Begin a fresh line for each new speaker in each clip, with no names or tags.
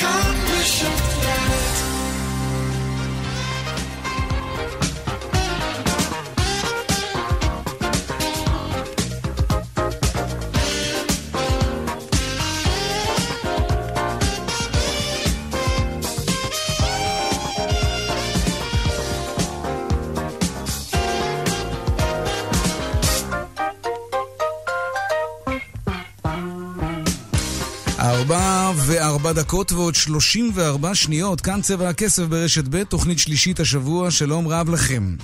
condition. דקות ועוד שלושים וארבע שניות, כאן צבע הכסף ברשת ב', תוכנית שלישית השבוע, שלום רב לכם.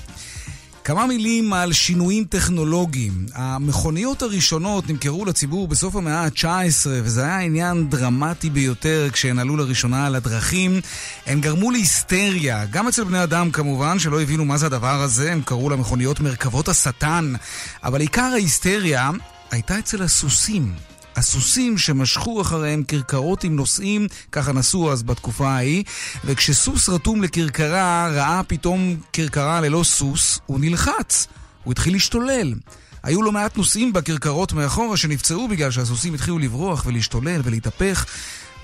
כמה מילים על שינויים טכנולוגיים. המכוניות הראשונות נמכרו לציבור בסוף המאה ה-19, וזה היה עניין דרמטי ביותר כשהן עלו לראשונה על הדרכים. הן גרמו להיסטריה, גם אצל בני אדם כמובן, שלא הבינו מה זה הדבר הזה, הם קראו למכוניות מרכבות השטן. אבל עיקר ההיסטריה הייתה אצל הסוסים. הסוסים שמשכו אחריהם כרכרות עם נוסעים, ככה נסעו אז בתקופה ההיא, וכשסוס רתום לכרכרה ראה פתאום כרכרה ללא סוס, הוא נלחץ, הוא התחיל להשתולל. היו לא מעט נוסעים בכרכרות מאחורה שנפצעו בגלל שהסוסים התחילו לברוח ולהשתולל ולהתהפך.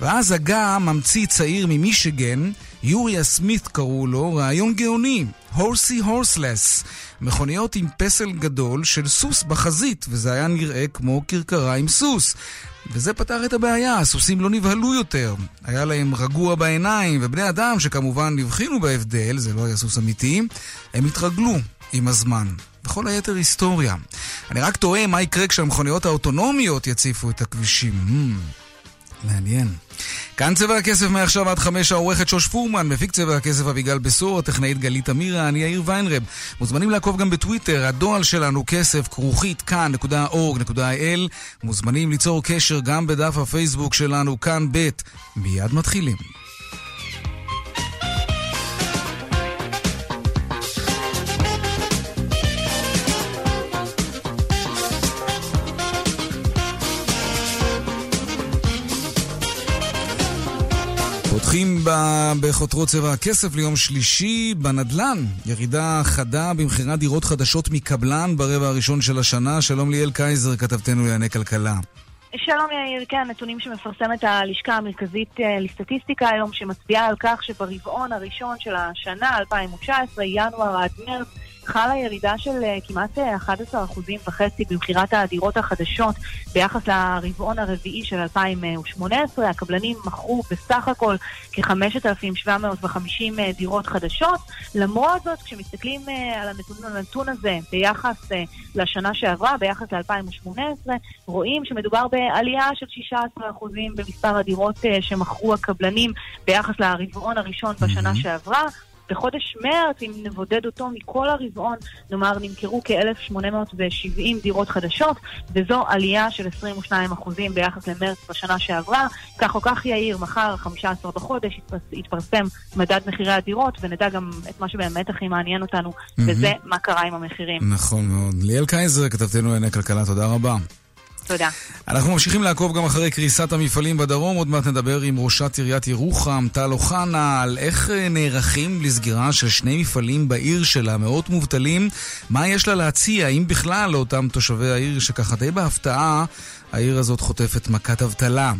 ואז הגה ממציא צעיר ממישיגן, יוריה סמית קראו לו, רעיון גאוני, הורסי הורסלס, מכוניות עם פסל גדול של סוס בחזית, וזה היה נראה כמו כרכרה עם סוס. וזה פתר את הבעיה, הסוסים לא נבהלו יותר. היה להם רגוע בעיניים, ובני אדם שכמובן הבחינו בהבדל, זה לא היה סוס אמיתי, הם התרגלו עם הזמן. וכל היתר היסטוריה. אני רק תוהה מה יקרה כשהמכוניות האוטונומיות יציפו את הכבישים. Hmm. מעניין. כאן צבע הכסף מעכשיו עד חמש העורכת שוש פורמן, מפיק צבע הכסף אביגל בשור, הטכנאית גלית אמירה, אני יאיר ויינרב. מוזמנים לעקוב גם בטוויטר, הדואל שלנו כסף כרוכית כאן.org.il. מוזמנים ליצור קשר גם בדף הפייסבוק שלנו כאן ב'. מיד מתחילים. פותחים בחותרות צבע הכסף ליום שלישי בנדל"ן. ירידה חדה במכירת דירות חדשות מקבלן ברבע הראשון של השנה. שלום ליאל קייזר, כתבתנו לענייני כלכלה.
שלום יאיר, כן, נתונים שמפרסמת הלשכה המרכזית אה, לסטטיסטיקה היום, שמצביעה על כך שברבעון הראשון של השנה, 2019, ינואר עד מרץ, חלה ירידה של אה, כמעט 11 אה, אחוזים וחצי במכירת הדירות החדשות ביחס לרבעון הרביעי של 2018. הקבלנים מכרו בסך הכל כ-5,750 אה, דירות חדשות. למרות זאת, כשמסתכלים על הנתון, הנתון הזה ביחס לשנה שעברה, ביחס ל-2018, רואים שמדובר בעלייה של 16 אחוזים במספר הדירות שמכרו הקבלנים ביחס לרבעון הראשון בשנה שעברה. בחודש מרץ, אם נבודד אותו מכל הרבעון, נאמר נמכרו כ-1,870 דירות חדשות, וזו עלייה של 22% ביחס למרץ בשנה שעברה. כך או כך יאיר, מחר, 15 בחודש, יתפרסם מדד מחירי הדירות, ונדע גם את מה שבאמת הכי מעניין אותנו, mm-hmm. וזה מה קרה עם המחירים.
נכון מאוד. ליאל קייזר, כתבתנו לענייני כלכלה, תודה רבה.
תודה.
אנחנו ממשיכים לעקוב גם אחרי קריסת המפעלים בדרום. עוד מעט נדבר עם ראשת עיריית ירוחם, טל אוחנה, על איך אה, נערכים לסגירה של שני מפעלים בעיר שלה, מאות מובטלים. מה יש לה להציע, אם בכלל, לאותם תושבי העיר, שככה די בהפתעה, העיר הזאת חוטפת מכת אבטלה.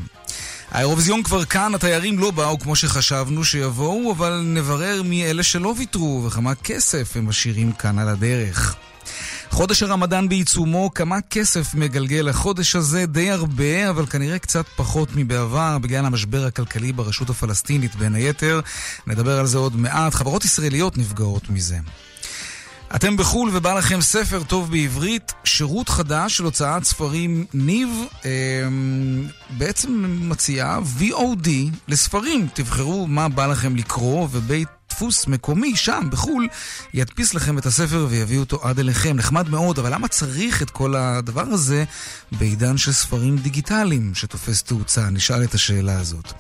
האירוויזיון כבר כאן, התיירים לא באו כמו שחשבנו שיבואו, אבל נברר מי אלה שלא ויתרו וכמה כסף הם משאירים כאן על הדרך. חודש הרמדאן בעיצומו, כמה כסף מגלגל החודש הזה? די הרבה, אבל כנראה קצת פחות מבעבר, בגלל המשבר הכלכלי ברשות הפלסטינית בין היתר. נדבר על זה עוד מעט. חברות ישראליות נפגעות מזה. אתם בחו"ל ובא לכם ספר טוב בעברית, שירות חדש של הוצאת ספרים ניב, אה, בעצם מציעה VOD לספרים. תבחרו מה בא לכם לקרוא, ובית דפוס מקומי שם, בחו"ל, ידפיס לכם את הספר ויביא אותו עד אליכם. נחמד מאוד, אבל למה צריך את כל הדבר הזה בעידן של ספרים דיגיטליים שתופס תאוצה? נשאל את השאלה הזאת.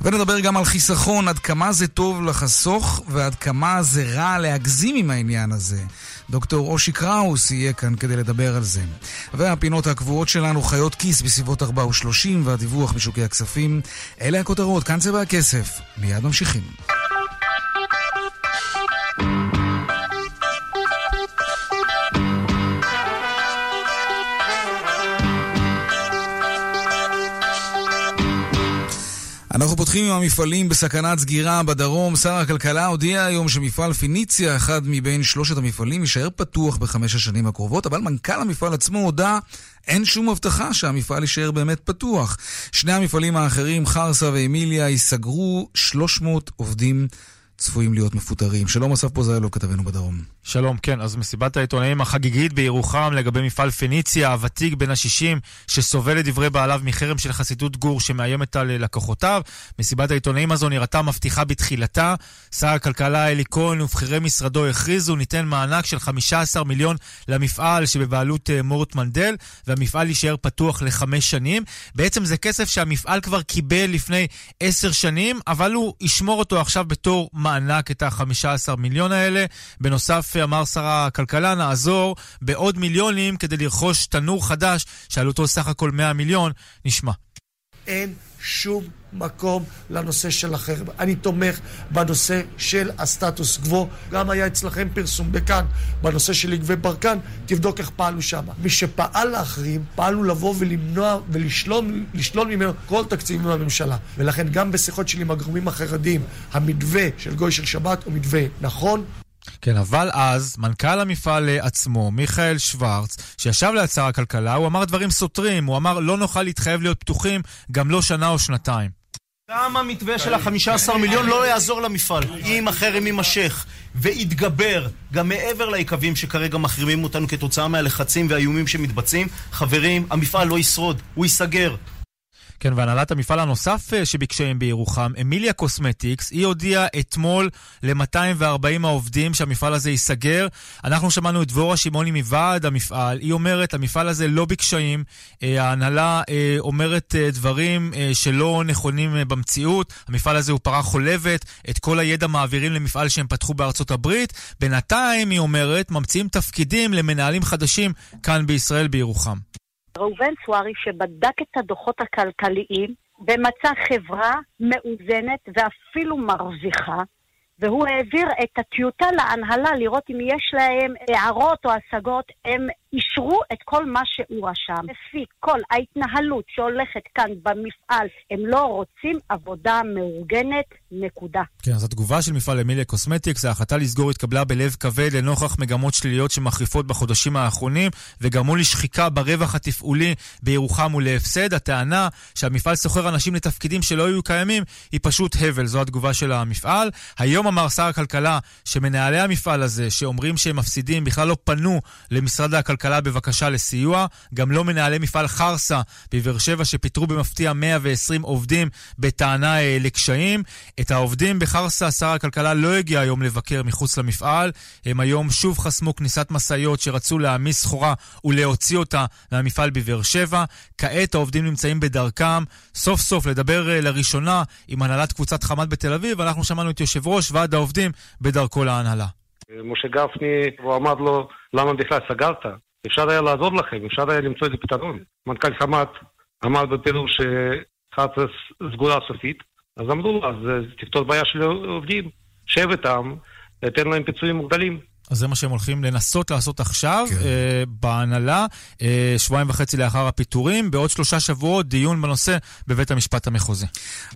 ונדבר גם על חיסכון, עד כמה זה טוב לחסוך ועד כמה זה רע להגזים עם העניין הזה. דוקטור אושי קראוס יהיה כאן כדי לדבר על זה. והפינות הקבועות שלנו חיות כיס בסביבות 4 ו-30 והדיווח משוקי הכספים. אלה הכותרות, כאן צבע הכסף. מיד ממשיכים. אנחנו פותחים עם המפעלים בסכנת סגירה בדרום. שר הכלכלה הודיע היום שמפעל פיניציה, אחד מבין שלושת המפעלים, יישאר פתוח בחמש השנים הקרובות, אבל מנכ"ל המפעל עצמו הודה, אין שום הבטחה שהמפעל יישאר באמת פתוח. שני המפעלים האחרים, חרסה ואמיליה, ייסגרו 300 עובדים צפויים להיות מפוטרים. שלום אסף פוזיילוב, כתבנו בדרום.
שלום, כן, אז מסיבת העיתונאים החגיגית בירוחם לגבי מפעל פניציה, הוותיק בן ה-60, שסובל לדברי בעליו מחרם של חסידות גור שמאיימת על לקוחותיו. מסיבת העיתונאים הזו נראתה מבטיחה בתחילתה. שר הכלכלה אלי כהן ובכירי משרדו הכריזו, ניתן מענק של 15 מיליון למפעל שבבעלות uh, מורט מנדל, והמפעל יישאר פתוח לחמש שנים. בעצם זה כסף שהמפעל כבר קיבל לפני עשר שנים, אבל הוא ישמור אותו עכשיו בתור מענק, את ה-15 מיליון האלה. בנוסף, אמר שר הכלכלה, נעזור בעוד מיליונים כדי לרכוש תנור חדש, שעלותו סך הכל 100 מיליון. נשמע.
אין שום מקום לנושא של החרם. אני תומך בנושא של הסטטוס קוו. גם היה אצלכם פרסום בכאן בנושא של יגבי ברקן, תבדוק איך פעלנו שם. מי שפעל להחרים, פעלנו לבוא ולמנוע ולשלול ממנו כל תקציבים מהממשלה. ולכן גם בשיחות שלי עם הגורמים החרדים, המתווה של גוי של שבת הוא מתווה נכון,
כן, אבל אז מנכ"ל המפעל עצמו, מיכאל שוורץ, שישב ליד הכלכלה, הוא אמר דברים סותרים. הוא אמר, לא נוכל להתחייב להיות פתוחים גם לא שנה או שנתיים.
גם המתווה של ה-15 מיליון לא יעזור למפעל. אם החרם יימשך ויתגבר גם מעבר ליקבים שכרגע מחרימים אותנו כתוצאה מהלחצים והאיומים שמתבצעים, חברים, המפעל לא ישרוד, הוא ייסגר.
כן, והנהלת המפעל הנוסף אה, שבקשיים בירוחם, אמיליה קוסמטיקס, היא הודיעה אתמול ל-240 העובדים שהמפעל הזה ייסגר. אנחנו שמענו את דבורה שמעוני מוועד המפעל, היא אומרת, המפעל הזה לא בקשיים, אה, ההנהלה אה, אומרת דברים שלא נכונים במציאות, המפעל הזה הוא פרה חולבת, את כל הידע מעבירים למפעל שהם פתחו בארצות הברית. בינתיים, היא אומרת, ממציאים תפקידים למנהלים חדשים כאן בישראל, בירוחם.
ראובן סוארי שבדק את הדוחות הכלכליים ומצא חברה מאוזנת ואפילו מרוויחה והוא העביר את הטיוטה להנהלה לראות אם יש להם הערות או השגות. הם אישרו את כל מה שהוא רשם. לפי כל ההתנהלות שהולכת כאן במפעל, הם לא רוצים עבודה מאורגנת, נקודה.
כן, אז התגובה של מפעל אמיליה קוסמטיקס, ההחלטה לסגור התקבלה בלב כבד לנוכח מגמות שליליות שמחריפות בחודשים האחרונים וגרמו לשחיקה ברווח התפעולי בירוחם ולהפסד. הטענה שהמפעל סוחר אנשים לתפקידים שלא היו קיימים היא פשוט הבל, זו התגובה של המפעל. היום אמר שר הכלכלה שמנהלי המפעל הזה, שאומרים שהם מפסידים, בכלל לא פנו למשרד הכלכלה בבקשה לסיוע. גם לא מנהלי מפעל חרסה בבאר שבע שפיטרו במפתיע 120 עובדים בטענה אה, לקשיים. את העובדים בחרסה שר הכלכלה לא הגיע היום לבקר מחוץ למפעל. הם היום שוב חסמו כניסת משאיות שרצו להעמיס סחורה ולהוציא אותה מהמפעל בבאר שבע. כעת העובדים נמצאים בדרכם סוף סוף לדבר אה, לראשונה עם הנהלת קבוצת חמת בתל אביב. אנחנו שמענו את יושב ראש ועד העובדים בדרכו להנהלה.
משה גפני, הוא אמר לו, למה בכלל סגרת? אפשר היה לעזור לכם, אפשר היה למצוא איזה פתרון. מנכ"ל חמת אמר בפירוש שחצה סגורה סופית, אז אמרו לו, אז תפתור בעיה של עובדים, שב איתם, תן להם פיצויים מוגדלים.
אז זה מה שהם הולכים לנסות לעשות עכשיו כן. אה, בהנהלה, אה, שבועיים וחצי לאחר הפיטורים. בעוד שלושה שבועות דיון בנושא בבית המשפט המחוזי.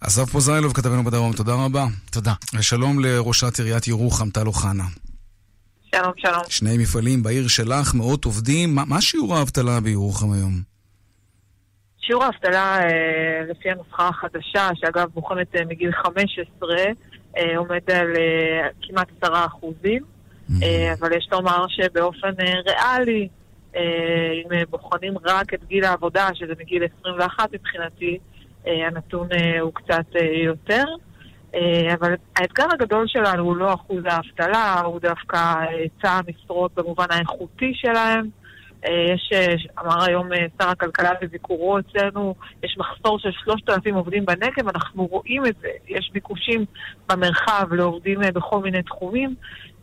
אסף פוזיילוב, כתבנו בדרום, תודה רבה.
תודה.
ושלום לראשת עיריית ירוחם, טל אוחנה.
שלום, שלום.
שני מפעלים בעיר שלך, מאות עובדים. מה, מה שיעור האבטלה בירוחם היום?
שיעור האבטלה, אה, לפי הנוסחה החדשה, שאגב מוכנת אה, מגיל 15, אה, עומד על כמעט 10 אחוזים. אבל יש לומר שבאופן ריאלי, אם בוחנים רק את גיל העבודה, שזה מגיל 21 מבחינתי, הנתון הוא קצת יותר. אבל האתגר הגדול שלנו הוא לא אחוז האבטלה, הוא דווקא היצע המשרות במובן האיכותי שלהם. יש, אמר היום שר הכלכלה בביקורו אצלנו, יש מחסור של 3,000 עובדים בנגב, אנחנו רואים את זה. יש ביקושים במרחב לעובדים בכל מיני תחומים, אה,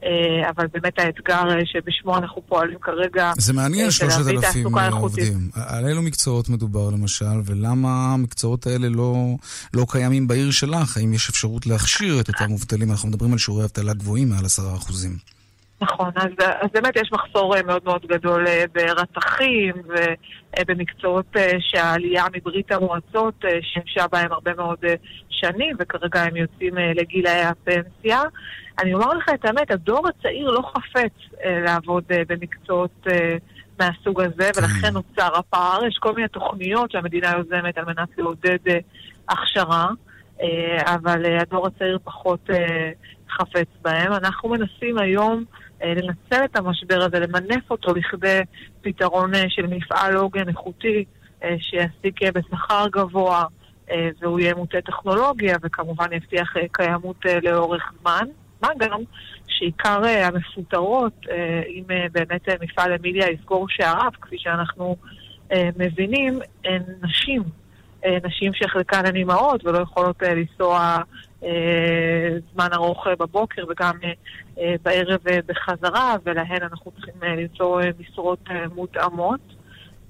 אבל באמת האתגר אה, שבשמו אנחנו פועלים כרגע...
זה מעניין, אה, שלושת אלפים עובדים. על אילו מקצועות מדובר למשל, ולמה המקצועות האלה לא, לא קיימים בעיר שלך? האם יש אפשרות להכשיר את אותם מובטלים? אנחנו מדברים על שיעורי אבטלה גבוהים מעל עשרה אחוזים.
נכון, אז, אז באמת יש מחסור אה, מאוד מאוד גדול אה, ברתכים ובמקצועות אה, שהעלייה מברית המועצות שימשה בהם הרבה מאוד שנים, וכרגע הם יוצאים לגילאי הפנסיה. אני אומר לך את האמת, הדור הצעיר לא חפץ לעבוד במקצועות מהסוג הזה, כן. ולכן נוצר הפער. יש כל מיני תוכניות שהמדינה יוזמת על מנת לעודד הכשרה, אבל הדור הצעיר פחות חפץ בהם. אנחנו מנסים היום אה, לנצל את המשבר הזה, למנף אותו לכדי פתרון אה, של מפעל עוגן איכותי אה, שיעסיק בשכר גבוה והוא יהיה מוטה טכנולוגיה וכמובן יבטיח קיימות לאורך זמן. מה גם שעיקר המפוטרות, אם באמת מפעל אמיליה יסגור שעריו, כפי שאנחנו מבינים, הן נשים. נשים שחלקן הן אימהות ולא יכולות לנסוע אה, זמן ארוך אה, בבוקר וגם אה, בערב בחזרה, ולהן אנחנו צריכים למצוא משרות מותאמות.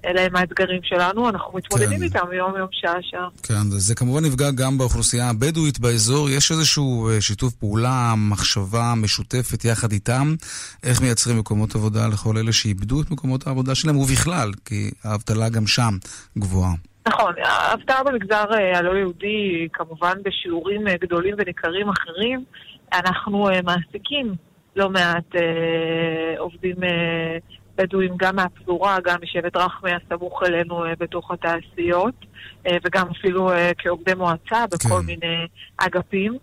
אלה הם האתגרים שלנו, אנחנו מתמודדים כן. איתם יום-יום, שעה-שעה.
כן, זה כמובן נפגע גם באוכלוסייה הבדואית באזור. יש איזשהו שיתוף פעולה, מחשבה משותפת יחד איתם, איך מייצרים מקומות עבודה לכל אלה שאיבדו את מקומות העבודה שלהם, ובכלל, כי האבטלה גם שם גבוהה.
נכון, האבטלה במגזר אה, הלא יהודי, כמובן בשיעורים אה, גדולים וניכרים אחרים, אנחנו אה, מעסיקים לא מעט עובדים בדואים, גם מהפזורה, גם משבט רחמי הסמוך אלינו בתוך התעשיות, וגם אפילו כעובדי מועצה בכל כן. מיני אגפים.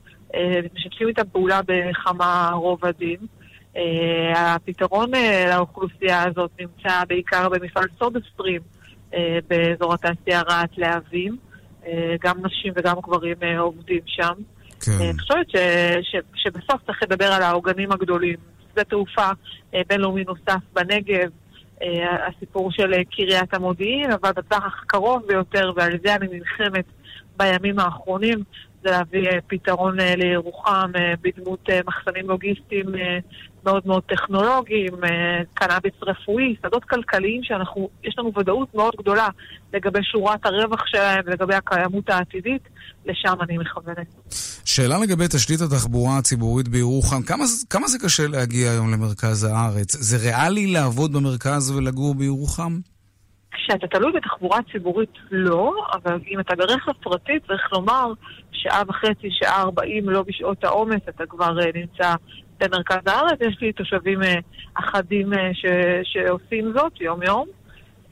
משתפים איתם פעולה בכמה רובדים. הפתרון לאוכלוסייה הזאת נמצא בעיקר במפעל סודה סטרים. אה, באזור התעשייה רהט להבים. אה, גם נשים וגם גברים אה, עובדים שם. כן. אני חושבת שבסוף צריך לדבר על העוגנים הגדולים. שדה תעופה בינלאומי נוסף בנגב, הסיפור של קריית המודיעין, אבל בטווח הקרוב ביותר, ועל זה אני נלחמת בימים האחרונים, זה להביא פתרון לירוחם בדמות מחסנים לוגיסטיים מאוד מאוד טכנולוגיים, אה, קנאביס רפואי, שדות כלכליים שאנחנו, יש לנו ודאות מאוד גדולה לגבי שורת הרווח שלהם ולגבי הקיימות העתידית, לשם אני מכוונת.
שאלה לגבי תשתית התחבורה הציבורית בירוחם, כמה, כמה זה קשה להגיע היום למרכז הארץ? זה ריאלי לעבוד במרכז ולגור בירוחם?
כשאתה תלוי בתחבורה ציבורית לא, אבל אם אתה ברכב פרטי צריך לומר שעה וחצי, שעה ארבעים לא בשעות העומס, אתה כבר אה, נמצא במרכז הארץ, יש לי תושבים אה, אחדים אה, ש, שעושים זאת יום-יום.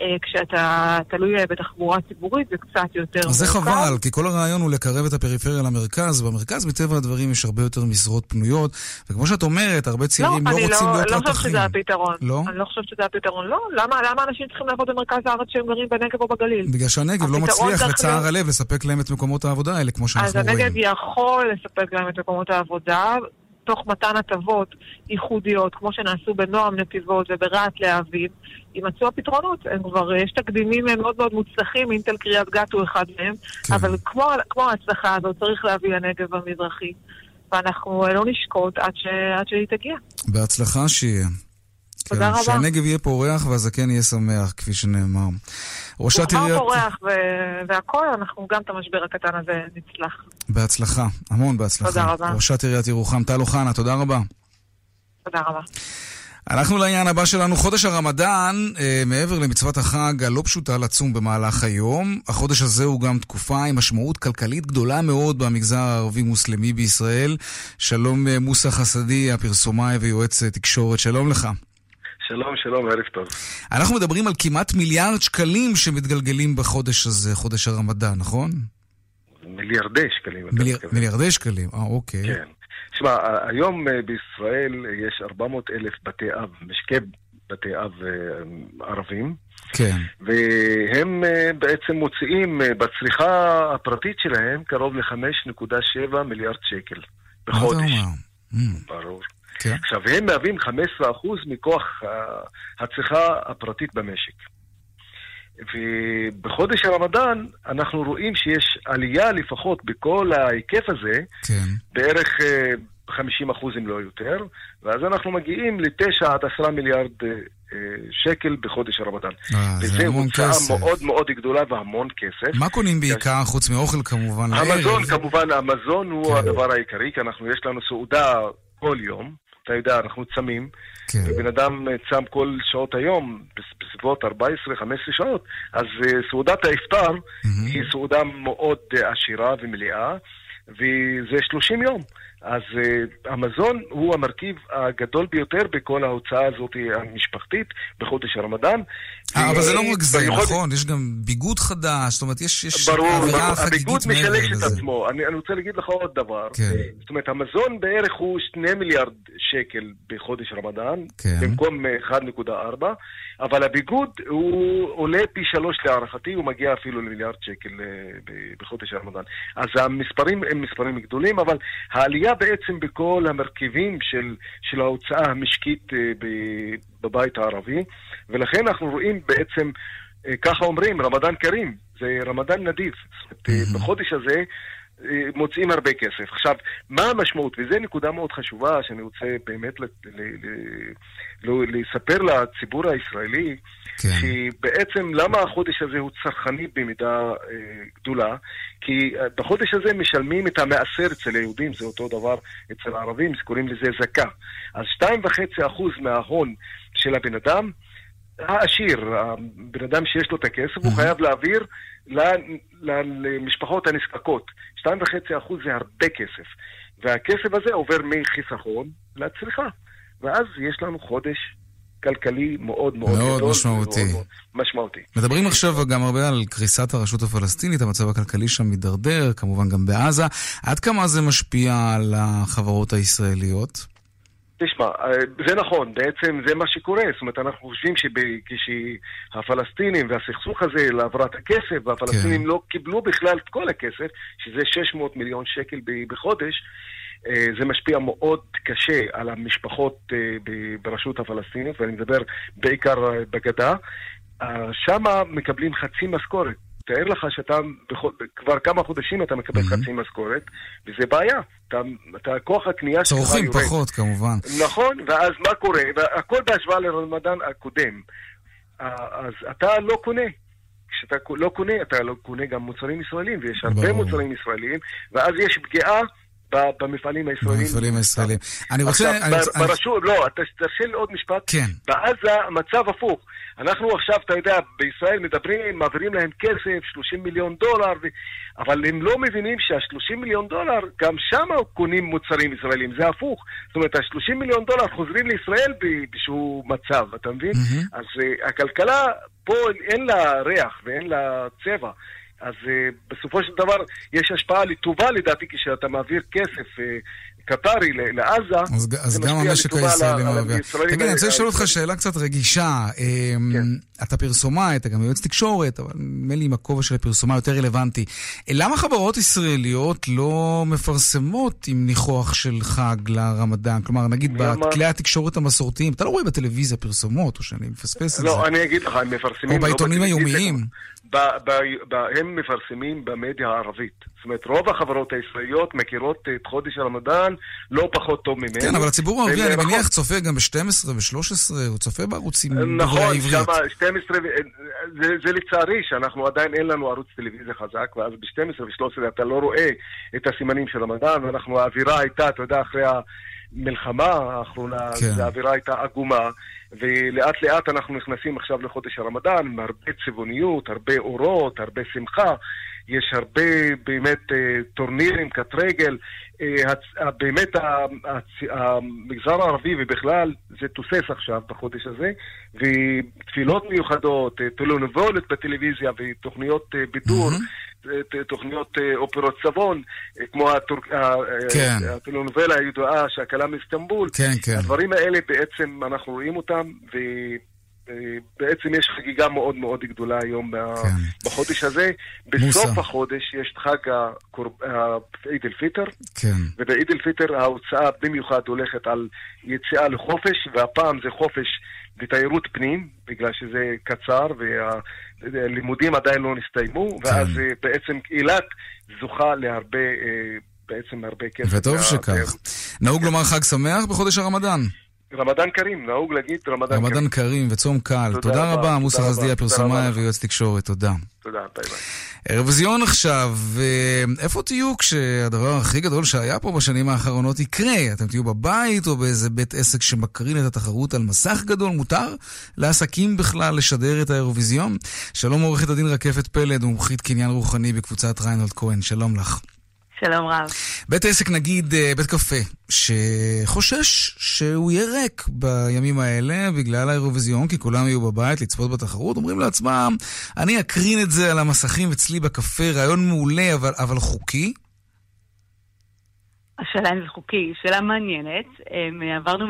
אה, כשאתה תלוי בתחבורה ציבורית זה קצת יותר
מורכב. זה חבל, כי כל הרעיון הוא לקרב את הפריפריה למרכז. במרכז, מטבע הדברים, יש הרבה יותר משרות פנויות, וכמו שאת אומרת, הרבה לא, צעירים לא, לא רוצים לא, להיות
רתכים. לא, אני לא חושבת שזה הפתרון. לא? אני לא חושבת שזה הפתרון. לא, למה, למה אנשים צריכים לעבוד במרכז הארץ כשהם גרים בנגב או בגליל?
בגלל שהנגב לא מצליח, לצער הלב, לספק להם את מקומות העבודה האלה, כמו שאנחנו רואים.
אז הנגב יכול לספק להם את מקומות העבודה, תוך מתן הטבות ייחודיות, כמו שנעשו בנועם נתיבות וברהט להבים, יימצאו הפתרונות. הם כבר, יש תקדימים מאוד מאוד מוצלחים, אינטל קריית גת הוא אחד מהם, כן. אבל כמו, כמו ההצלחה הזאת, צריך להביא לנגב המזרחי. ואנחנו לא נשקוט עד, ש... עד שהיא תגיע.
בהצלחה שיהיה.
תודה כן, רבה.
שהנגב יהיה פורח והזקן יהיה שמח, כפי שנאמר.
ראשת עיריית... הוא פורח ו- והכל, אנחנו גם את המשבר הקטן הזה נצלח.
בהצלחה, המון בהצלחה.
תודה רבה.
ראשת עיריית ירוחם, טל אוחנה, תודה רבה.
תודה רבה.
אנחנו לעניין הבא שלנו, חודש הרמדאן, אה, מעבר למצוות החג הלא פשוטה לצום במהלך היום, החודש הזה הוא גם תקופה עם משמעות כלכלית גדולה מאוד במגזר הערבי-מוסלמי בישראל. שלום אה, מוסא חסדי, הפרסומאי ויועץ תקשורת, שלום לך.
שלום, שלום, ערב טוב.
אנחנו מדברים על כמעט מיליארד שקלים שמתגלגלים בחודש הזה, חודש הרמדאן, נכון?
מיליארדי שקלים.
מיליאר, מיליארדי שקלים, אה, אוקיי.
כן. תשמע, היום אה, בישראל יש 400 אלף בתי אב, משקי בתי אב אה, ערבים.
כן.
והם אה, בעצם מוציאים בצריכה הפרטית שלהם קרוב ל-5.7 מיליארד שקל בחודש. מה אתה אומר? ברור. כן. עכשיו, הם מהווים 15% מכוח הצריכה הפרטית במשק. ובחודש הרמדאן אנחנו רואים שיש עלייה לפחות בכל ההיקף הזה,
כן.
בערך 50 אה, אחוז אם לא יותר, ואז אנחנו מגיעים ל-9 עד 10 מיליארד אה, אה, שקל בחודש הרמדאן.
אה, זה המון כסף.
וזו הוצאה מאוד מאוד גדולה והמון כסף.
מה קונים בעיקר, חוץ מאוכל כמובן?
המזון, כמובן, המזון הוא כן. הדבר העיקרי, כי אנחנו, יש לנו סעודה כל יום. אתה יודע, אנחנו צמים, כן. ובן אדם צם כל שעות היום, בסביבות 14-15 שעות, אז סעודת האפטר mm-hmm. היא סעודה מאוד עשירה ומלאה, וזה 30 יום. אז uh, המזון הוא המרכיב הגדול ביותר בכל ההוצאה הזאת המשפחתית בחודש הרמדאן.
אה, אבל זה לא רק זה. נכון? יש גם ביגוד חדש, זאת אומרת, יש,
אווירה חגיגית מעבר לזה. הביגוד משלש את עצמו. אני, רוצה להגיד לך עוד דבר. כן. זאת אומרת, המזון בערך הוא 2 מיליארד שקל בחודש רמדאן, כן. במקום 1.4, אבל הביגוד הוא עולה פי שלוש להערכתי, הוא מגיע אפילו למיליארד שקל uh, בחודש הרמדאן. אז המספרים הם מספרים גדולים, אבל העלייה... עלייה בעצם בכל המרכיבים של, ההוצאה המשקית אה, בבית הערבי, ולכן אנחנו רואים בעצם, אה, ככה אומרים, רמדאן כרים, זה רמדאן נדיב. mm-hmm. בחודש הזה מוצאים הרבה כסף. עכשיו, מה המשמעות? וזו נקודה מאוד חשובה שאני רוצה באמת ל- ל- ל- לספר לציבור הישראלי, כן. שבעצם למה החודש הזה הוא צרכני במידה אה, גדולה? כי אה, בחודש הזה משלמים את המעשר אצל היהודים, זה אותו דבר אצל הערבים, קוראים לזה זכה. אז 2.5% מההון של הבן אדם, העשיר, הבן אדם שיש לו את הכסף, הוא חייב להעביר למשפחות הנזקקות. 2.5% זה הרבה כסף. והכסף הזה עובר מחיסכון לצריכה. ואז יש לנו חודש כלכלי מאוד מאוד, מאוד
גדול. משמעותי. מאוד
משמעותי.
מדברים עכשיו גם הרבה על קריסת הרשות הפלסטינית, המצב הכלכלי שם מידרדר, כמובן גם בעזה. עד כמה זה משפיע על החברות הישראליות?
תשמע, אה, זה נכון, בעצם זה מה שקורה. זאת אומרת, אנחנו חושבים שכשהפלסטינים והסכסוך הזה להעברת הכסף, והפלסטינים כן. לא קיבלו בכלל את כל הכסף, שזה 600 מיליון שקל בחודש, אה, זה משפיע מאוד קשה על המשפחות אה, ברשות הפלסטינית, ואני מדבר בעיקר בגדה. שם מקבלים חצי משכורת. תאר לך שאתה בכל, כבר כמה חודשים אתה מקבל mm-hmm. חצי משכורת, וזה בעיה. אתה, אתה כוח הקנייה
שלך יורד. צורכים פחות, כמובן.
נכון, ואז מה קורה? הכל בהשוואה לרמדאן הקודם. אז אתה לא קונה. כשאתה לא קונה, אתה לא קונה גם מוצרים ישראלים, ויש הרבה ברור. מוצרים ישראלים, ואז יש פגיעה במפעלים הישראלים.
במפעלים הישראלים. אני
רוצה... עכשיו, ברשות, לא, תרשה לי עוד משפט.
כן.
בעזה המצב הפוך. אנחנו עכשיו, אתה יודע, בישראל מדברים, מעבירים להם כסף, 30 מיליון דולר, ו... אבל הם לא מבינים שה-30 מיליון דולר, גם שם קונים מוצרים ישראלים, זה הפוך. זאת אומרת, ה-30 מיליון דולר חוזרים לישראל באיזשהו מצב, אתה מבין? Mm-hmm. אז uh, הכלכלה פה אין לה ריח ואין לה צבע. אז uh, בסופו של דבר יש השפעה לטובה לדעתי כשאתה מעביר כסף uh, קטרי לעזה,
אז, אז גם המשק הישראלי מרוויח. תגיד, אני רוצה לשאול אותך שאלה קצת רגישה. אמ, כן. אתה פרסומאי, אתה גם יועץ תקשורת, אבל נדמה לי עם הכובע של הפרסומה יותר רלוונטי. למה חברות ישראליות לא מפרסמות עם ניחוח של חג לרמדאן? כלומר, נגיד בכלי התקשורת המסורתיים, אתה לא רואה בטלוויזיה פרסומות, או שאני מפספס את
לא, זה. לא, אני אגיד לך, הם מפרסמים...
או בעיתונים היומיים.
הם מפרסמים במדיה הערבית. זאת אומרת, רוב החברות הישראליות מכירות את חודש הרמדאן לא פחות טוב ממנו.
כן, אבל הציבור הערבי, אני מניח, צופה גם ב-12 ו-13, הוא צופה בערוצים
דוברי העברית. נכון, שם 12, זה, זה לצערי, שאנחנו עדיין אין לנו ערוץ טלוויזיה חזק, ואז ב-12 ו-13 אתה לא רואה את הסימנים של רמדאן, ואנחנו, האווירה הייתה, אתה יודע, אחרי המלחמה האחרונה, כן. האווירה הייתה עגומה. ולאט לאט אנחנו נכנסים עכשיו לחודש הרמדאן עם הרבה צבעוניות, הרבה אורות, הרבה שמחה. יש הרבה באמת אה, טורנירים, קט רגל. אה, באמת המגזר הערבי ובכלל זה תוסס עכשיו בחודש הזה, ותפילות מיוחדות, אה, טלונבולת בטלוויזיה ותוכניות בידור. Mm-hmm. תוכניות אה, אופרות צבון, אה, כמו כן. הטלנובלה הידועה, שהכלה מאיסטנבול.
כן, כן.
הדברים האלה בעצם, אנחנו רואים אותם, ובעצם יש חגיגה מאוד מאוד גדולה היום כן. בחודש הזה. בסוף מוסה. החודש יש את חג עיד אל-פיטר,
כן.
ובעיד אל-פיטר ההוצאה במיוחד הולכת על יציאה לחופש, והפעם זה חופש בתיירות פנים, בגלל שזה קצר והלימודים עדיין לא נסתיימו, כן. ואז אה, בעצם אילת זוכה להרבה, אה, בעצם הרבה כסף.
וטוב שכך. נהוג לומר חג שמח בחודש הרמדאן.
רמדאן כרים, נהוג להגיד רמדאן כרים.
רמדאן כרים וצום קל. תודה, תודה רבה, מוסא חסדיה, פרסומאי ויועץ תקשורת, תודה.
תודה, ביי ביי.
אירוויזיון עכשיו, איפה תהיו כשהדבר הכי גדול שהיה פה בשנים האחרונות יקרה? אתם תהיו בבית או באיזה בית עסק שמקרין את התחרות על מסך גדול? מותר לעסקים בכלל לשדר את האירוויזיון? שלום עורכת הדין רקפת פלד, מומחית קניין רוחני בקבוצת ריינולד כהן, שלום לך.
שלום רב.
בית עסק, נגיד אה, בית קפה, שחושש שהוא יהיה ריק בימים האלה בגלל האירוויזיון, כי כולם יהיו בבית לצפות בתחרות, אומרים לעצמם, אני אקרין את זה על המסכים אצלי בקפה, רעיון מעולה, אבל, אבל חוקי.
השאלה אם זה חוקי, שאלה מעניינת. עברנו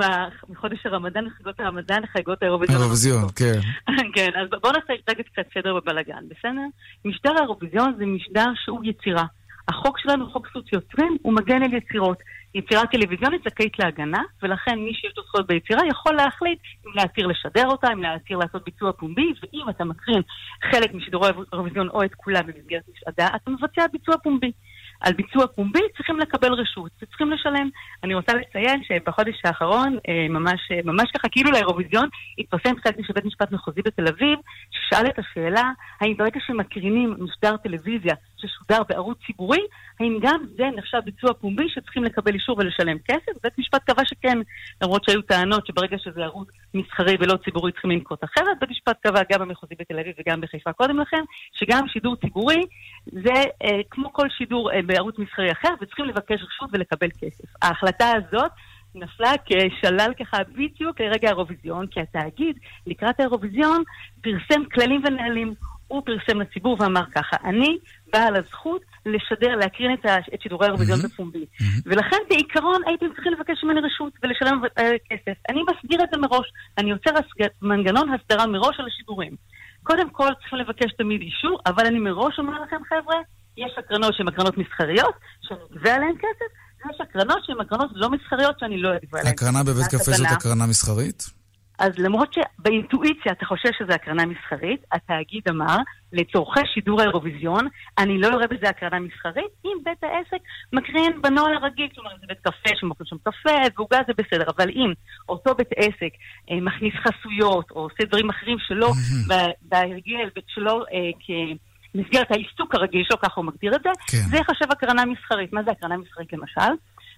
מחודש הרמדאן לחגיגות הרמדאן לחגיגות האירוויזיון.
האירוויזיון, כן.
כן, אז בואו נעשה רגע קצת סדר בבלאגן, בסדר? משדר האירוויזיון זה משדר שהוא יצירה. החוק שלנו, חוק זכות יוצרים, הוא מגן על יצירות. יצירה טלוויזיונית זכאית להגנה, ולכן מי שיש לו זכויות ביצירה יכול להחליט אם להתיר לשדר אותה, אם להתיר לעשות ביצוע פומבי, ואם אתה מקרין חלק משידורי האירוויזיון או את כולם במסגרת משעדה, אתה מבצע ביצוע פומבי. על ביצוע פומבי צריכים לקבל רשות וצריכים לשלם. אני רוצה לציין שבחודש האחרון, אה, ממש, אה, ממש ככה כאילו לאירוויזיון, התפרסם פסק דין של בית משפט מחוזי בתל אביב, ששאל את השאלה האם ברגע שמקרינים משדר טלוויזיה ששודר בערוץ ציבורי, האם גם זה נחשב ביצוע פומבי שצריכים לקבל אישור ולשלם כסף? בית משפט קבע שכן, למרות שהיו טענות שברגע שזה ערוץ מסחרי ולא ציבורי צריכים לנקוט אחרת. בית משפט קבע גם במחוזי בתל אביב וגם בחיפה קודם לכן, שגם שידור ציבורי זה אה, כמו כל שידור אה, בערוץ מסחרי אחר, וצריכים לבקש רשות ולקבל כסף. ההחלטה הזאת נפלה כשלל ככה בדיוק לרגע האירוויזיון, כי התאגיד לקראת האירוויזיון פרסם כללים ונהלים. הוא פרסם לציבור ואמר ככה, אני בעל הזכות לשדר, להקרין את, את שידורי האירוויזיון בפומבי. ולכן בעיקרון הייתם צריכים לבקש ממני רשות ולשלם uh, כסף. אני מסדיר את זה מראש, אני יוצר מנגנון הסדרה מראש על השידורים. קודם כל צריכים לבקש תמיד אישור, אבל אני מראש אומר לכם חבר'ה, יש הקרנות שהן הקרנות מסחריות, שאני אגבה עליהן כסף, ויש הקרנות שהן הקרנות לא מסחריות שאני לא אגבה עליהן.
הקרנה בבית קפה זאת הקרנה מסחרית?
אז למרות שבאינטואיציה אתה חושב שזו הקרנה מסחרית, התאגיד אמר, לצורכי שידור האירוויזיון, אני לא יורה בזה הקרנה מסחרית, אם בית העסק מקרין בנוהל הרגיל, אומרת, זה בית קפה שמוכרים שם קפה ועוגה זה בסדר, אבל אם אותו בית עסק אה, מכניס חסויות או עושה דברים אחרים שלא בהרגל, שלא אה, כמסגרת העיסוק הרגיל שלו, ככה הוא מגדיר את זה, כן. זה יחשב הקרנה מסחרית. מה זה הקרנה מסחרית למשל?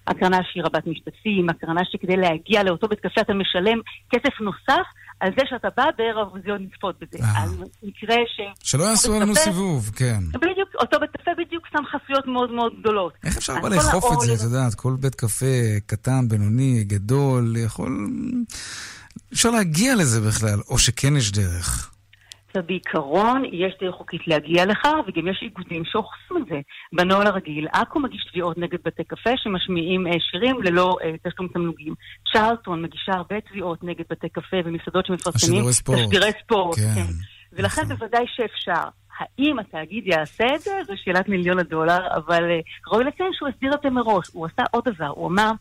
הקרנה שהיא רבת משתתפים, הקרנה שכדי להגיע לאותו בית קפה אתה משלם כסף נוסף על זה שאתה בא באירוויזיון לצפות בזה. אה. על מקרה ש...
שלא יעשו עלינו סיבוב, כן.
בדיוק, אותו בית קפה בדיוק שם חסויות מאוד מאוד גדולות.
איך אפשר אבל לאכוף את זה, את יודעת, כל בית קפה קטן, בינוני, גדול, יכול... אפשר להגיע לזה בכלל, או שכן יש דרך.
בעיקרון יש דרך חוקית להגיע לכך, וגם יש איגודים שאוכפים את זה. בנוהל הרגיל, עכו מגיש תביעות נגד בתי קפה שמשמיעים אה, שירים ללא אה, תשלום תמלוגים. צ'רלטון מגישה הרבה תביעות נגד בתי קפה ומסעדות שמפרסמים תשדירי ספורט. כן. כן. ולכן נכון. בוודאי שאפשר. האם התאגיד יעשה את זה? זו שאלת מיליון הדולר, אבל uh, ראוי לציין שהוא הסדיר את זה מראש. הוא עשה עוד דבר, הוא אמר,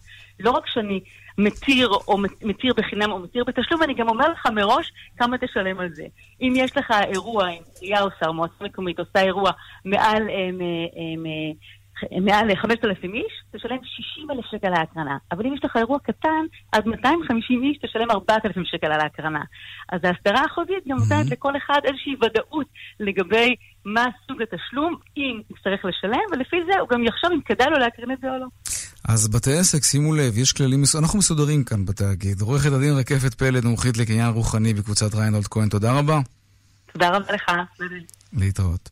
לא רק שאני מתיר או מתיר בחינם או מתיר בתשלום, אני גם אומר לך מראש כמה תשלם על זה. אם יש לך אירוע, אם עירייה עושה, או מועצה מקומית עושה אירוע מעל, הם, הם, מעל 5,000 איש, תשלם 60 אלף שקל על ההקרנה. אבל אם יש לך אירוע קטן, עד 250 איש תשלם 4,000 שקל על ההקרנה. אז ההסדרה החוזית גם נותנת mm-hmm. לכל אחד איזושהי ודאות לגבי מה סוג התשלום, אם יצטרך לשלם, ולפי זה הוא גם יחשוב אם כדאי לו להקרין את זה או לא.
אז בתי עסק, שימו לב, יש כללים, אנחנו מסודרים כאן בתאגיד. עורכת הדין רקפת פלד, מומחית לקניין רוחני בקבוצת ריינולד כהן, תודה רבה.
תודה רבה לך.
להתראות.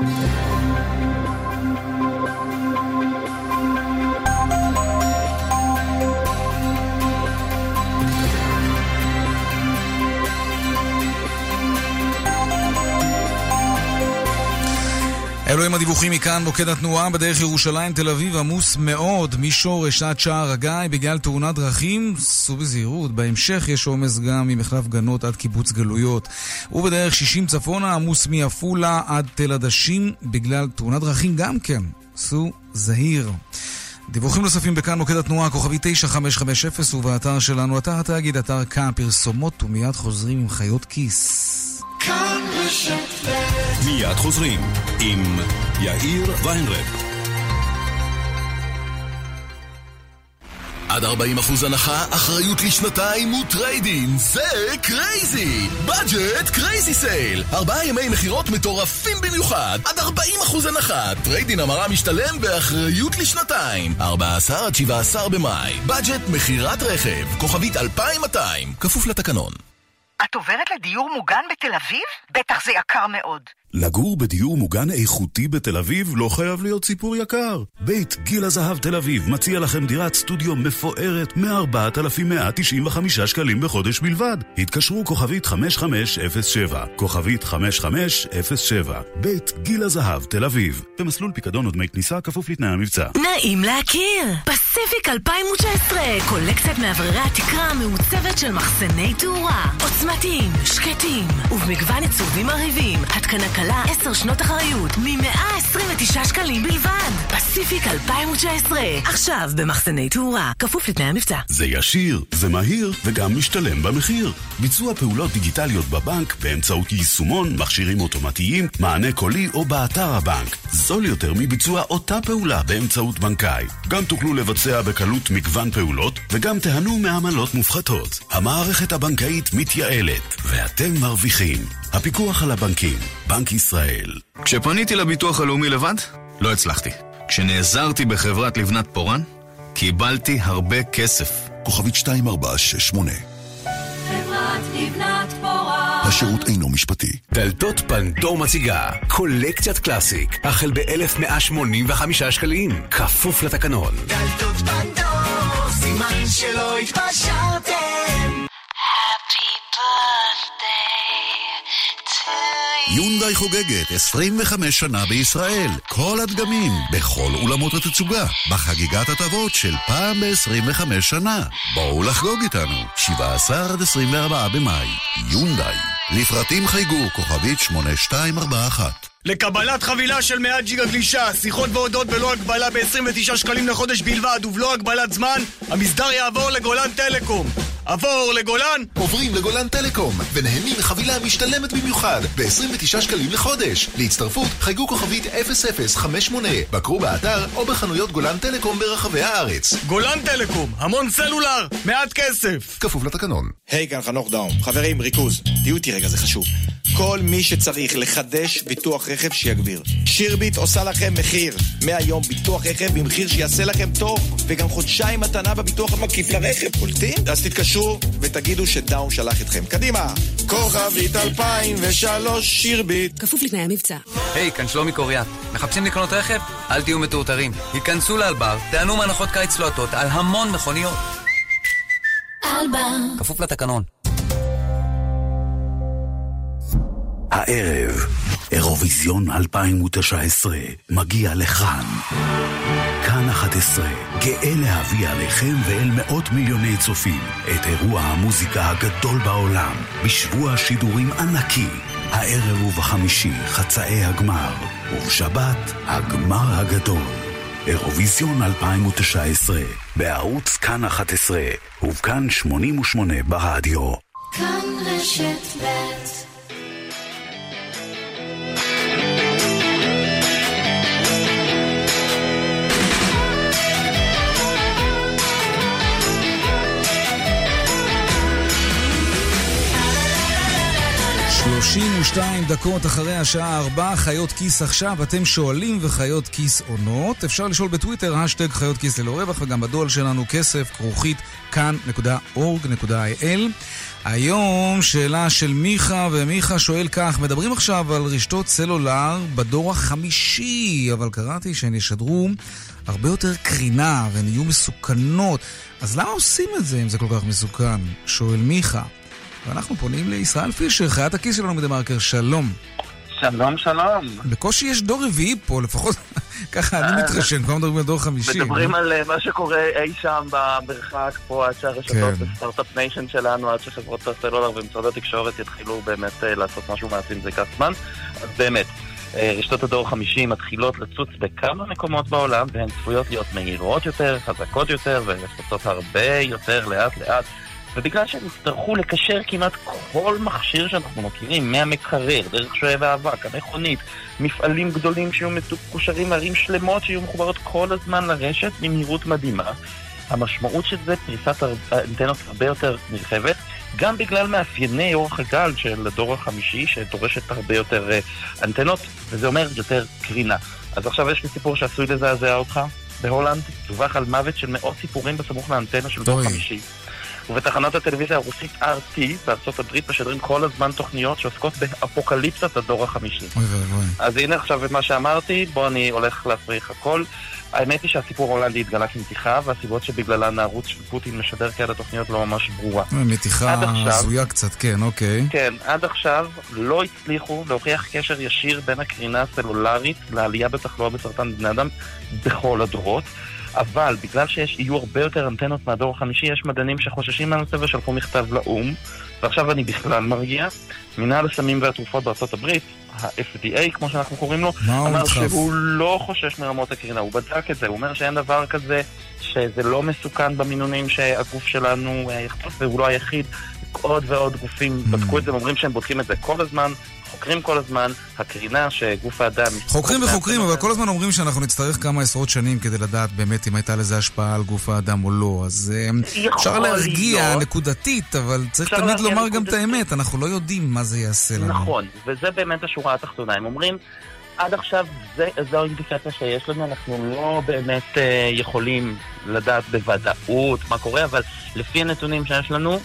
Thank you. אלו הם הדיווחים מכאן, מוקד התנועה בדרך ירושלים תל אביב עמוס מאוד משורש עד שער הגיא בגלל תאונת דרכים, סעו בזהירות. בהמשך יש עומס גם ממחלף גנות עד קיבוץ גלויות. ובדרך 60 צפונה עמוס מעפולה עד תל עדשים בגלל תאונת דרכים גם כן. סעו זהיר. דיווחים נוספים בכאן מוקד התנועה, כוכבי 9550 ובאתר שלנו, אתר התאגיד, אתר כאן, פרסומות ומיד חוזרים עם חיות כיס.
מיד חוזרים עם יאיר ויינרב. עד 40% הנחה, אחריות לשנתיים ו trade-in. זה crazy! בדג'ט crazy sale! ארבעה ימי מכירות מטורפים במיוחד. עד 40% הנחה, trade-in המרה משתלם באחריות לשנתיים. 14 עד 17 במאי. בדג'ט מכירת רכב. כוכבית 2200. כפוף לתקנון.
את עוברת לדיור מוגן בתל אביב? בטח זה יקר מאוד.
לגור בדיור מוגן איכותי בתל אביב לא חייב להיות סיפור יקר. בית גיל הזהב תל אביב מציע לכם דירת סטודיו מפוארת מ-4,195 שקלים בחודש בלבד. התקשרו כוכבית 5507, כוכבית 5507, בית גיל הזהב תל אביב. במסלול פיקדון ודמי כניסה כפוף לתנאי המבצע.
נעים להכיר! פסיפיק 2019, קולקציית מאווררי התקרה המעוצבת של מחסני תאורה. עוצמתיים, שקטים, ובמגוון עיצובים מרהיבים. התקנה קלה 10 שנות אחריות, מ-129 שקלים בלבד. פסיפיק 2019, עכשיו במחסני תאורה, כפוף לתנאי המבצע.
זה ישיר, זה מהיר, וגם משתלם במחיר. ביצוע פעולות דיגיטליות בבנק באמצעות יישומון, מכשירים אוטומטיים, מענה קולי או באתר הבנק. זול יותר מביצוע אותה פעולה באמצעות בנקאי. גם תוכלו לבצע בקלות מגוון פעולות, וגם תיהנו מעמלות מופחתות. המערכת הבנקאית מתייעלת, ואתם מרוויחים. הפיקוח על הבנקים, בנק ישראל.
כשפניתי לביטוח הלאומי לבד, לא הצלחתי. כשנעזרתי בחברת לבנת פורן, קיבלתי הרבה כסף.
כוכבית 2468
חברת לבנת פורן
השירות אינו משפטי.
דלתות פנדור מציגה קולקציית קלאסיק, החל ב-1,185 שקלים, כפוף לתקנון.
דלתות פנדור, סימן שלא התפשרתם.
יונדאי חוגגת 25 שנה בישראל. כל הדגמים, בכל אולמות התצוגה, בחגיגת הטבות של פעם ב-25 שנה. בואו לחגוג איתנו, 17 עד 24 במאי. יונדאי. לפרטים חייגו, כוכבית 8241.
לקבלת חבילה של 100 ג'יגה גלישה, שיחות והודות בלא הגבלה ב-29 שקלים לחודש בלבד ובלא הגבלת זמן, המסדר יעבור לגולן טלקום. עבור לגולן?
עוברים לגולן טלקום, ונהנים מחבילה משתלמת במיוחד, ב-29 שקלים לחודש. להצטרפות, חייגו כוכבית 0058, בקרו באתר או בחנויות גולן טלקום ברחבי הארץ.
גולן טלקום, המון סלולר, מעט כסף.
כפוף לתקנון.
היי, hey, כאן חנוך דאום. חברים, ריכוז. תהיו איתי רגע, זה חשוב. כל מי שצריך לחדש ביטוח רכב שיגביר. שירביט עושה לכם מחיר. מהיום ביטוח רכב במחיר שיעשה לכם טוב, וגם חודשיים מתנה בביטוח המקיף לרכב. קולטים? אז תתקשרו ותגידו שדאון שלח אתכם. קדימה! כוכבית 2003 שירביט.
כפוף לתנאי המבצע.
היי, hey, כאן שלומי קוריאט. מחפשים לקנות רכב? אל תהיו מטורטרים. היכנסו לאלבר, תענו מהנחות קיץ לוהטות על המון מכוניות.
אלבר.
כפוף לתקנון.
הערב, אירוויזיון 2019 מגיע לכאן. כאן 11, גאה להביא עליכם ואל מאות מיליוני צופים את אירוע המוזיקה הגדול בעולם, בשבוע שידורים ענקי. הערב ובחמישי חצאי הגמר, ובשבת הגמר הגדול. אירוויזיון 2019, בערוץ כאן 11, ובכאן 88 ברדיו.
כאן רשת ב'
שלושים ושתיים דקות אחרי השעה ארבע, חיות כיס עכשיו, אתם שואלים וחיות כיס עונות. אפשר לשאול בטוויטר, השטג חיות כיס ללא רווח, וגם בדואל שלנו כסף, כרוכית, כאן.org.il. היום שאלה של מיכה, ומיכה שואל כך, מדברים עכשיו על רשתות סלולר בדור החמישי, אבל קראתי שהן ישדרו הרבה יותר קרינה והן יהיו מסוכנות. אז למה עושים את זה אם זה כל כך מסוכן? שואל מיכה. ואנחנו פונים לישראל פישר, חיית הכיס שלנו מדה-מרקר, שלום.
שלום, שלום.
בקושי יש דור רביעי פה, לפחות ככה אני מתרשם, כבר מדברים על דור חמישי.
מדברים על מה שקורה אי שם במרחק פה, עד שהרשתות ב start-up nation שלנו, עד שחברות הסלולר ומשרד התקשורת יתחילו באמת לעשות משהו מעשי עם זה ייקח זמן. אז באמת, רשתות הדור החמישי מתחילות לצוץ בכמה מקומות בעולם, והן צפויות להיות מהירות יותר, חזקות יותר, ורשתות הרבה יותר לאט-לאט. ובגלל שהם יצטרכו לקשר כמעט כל מכשיר שאנחנו מכירים, מהמקרר, דרך שואב האבק, המכונית, מפעלים גדולים שיהיו מקושרים ערים שלמות שיהיו מחוברות כל הזמן לרשת במהירות מדהימה, המשמעות של זה פריסת אנטנות הרבה יותר נרחבת, גם בגלל מאפייני אורך הגל של הדור החמישי, שדורשת הרבה יותר אה, אנטנות, וזה אומר יותר קרינה. אז עכשיו יש לי סיפור שעשוי לזעזע אותך. בהולנד דווח על מוות של מאות סיפורים בסמוך לאנטנה של דור חמישי. ובתחנות הטלוויזיה הרוסית RT בארצות הברית משדרים כל הזמן תוכניות שעוסקות באפוקליפסת הדור החמישי.
אוי ואבוי.
אז הנה עכשיו את מה שאמרתי, בוא אני הולך להפריך הכל. האמת היא שהסיפור ההולנדי התגלה כמתיחה, והסיבות שבגללן הערוץ של פוטין משדר כאלה תוכניות לא ממש ברורה.
מתיחה
עכשיו-
הזויה קצת, כן, אוקיי.
כן, עד עכשיו לא הצליחו להוכיח קשר ישיר בין הקרינה הסלולרית לעלייה בתחלואה בסרטן בני אדם בכל הדורות. אבל בגלל שיש יהיו הרבה יותר אנטנות מהדור החמישי, יש מדענים שחוששים מהנושא ושלחו מכתב לאו"ם, ועכשיו אני בכלל מרגיע. מנהל הסמים והתרופות בארצות הברית, ה-FDA כמו שאנחנו קוראים לו, אמר? שהוא לא חושש מרמות הקרינה, הוא בדק את זה, הוא אומר שאין דבר כזה, שזה לא מסוכן במינונים שהגוף שלנו אה, יחטוף, והוא לא היחיד. עוד ועוד גופים בדקו את זה, אומרים שהם בודקים את זה כל הזמן, חוקרים כל הזמן, הקרינה שגוף האדם...
חוקרים וחוקרים, אבל כל הזמן אומרים שאנחנו נצטרך כמה עשרות שנים כדי לדעת באמת אם הייתה לזה השפעה על גוף האדם או לא. אז אה, אפשר להרגיע. נקודתית, אבל צריך תמיד לומר גם את האמת, אנחנו לא יודעים מה זה יעשה לנו.
נכון, וזה באמת השורה התחתונה. הם אומרים, עד עכשיו זה, זו האינדיקציה שיש לנו, אנחנו לא באמת אה, יכולים לדעת בוודאות מה קורה, אבל לפי הנתונים שיש לנו,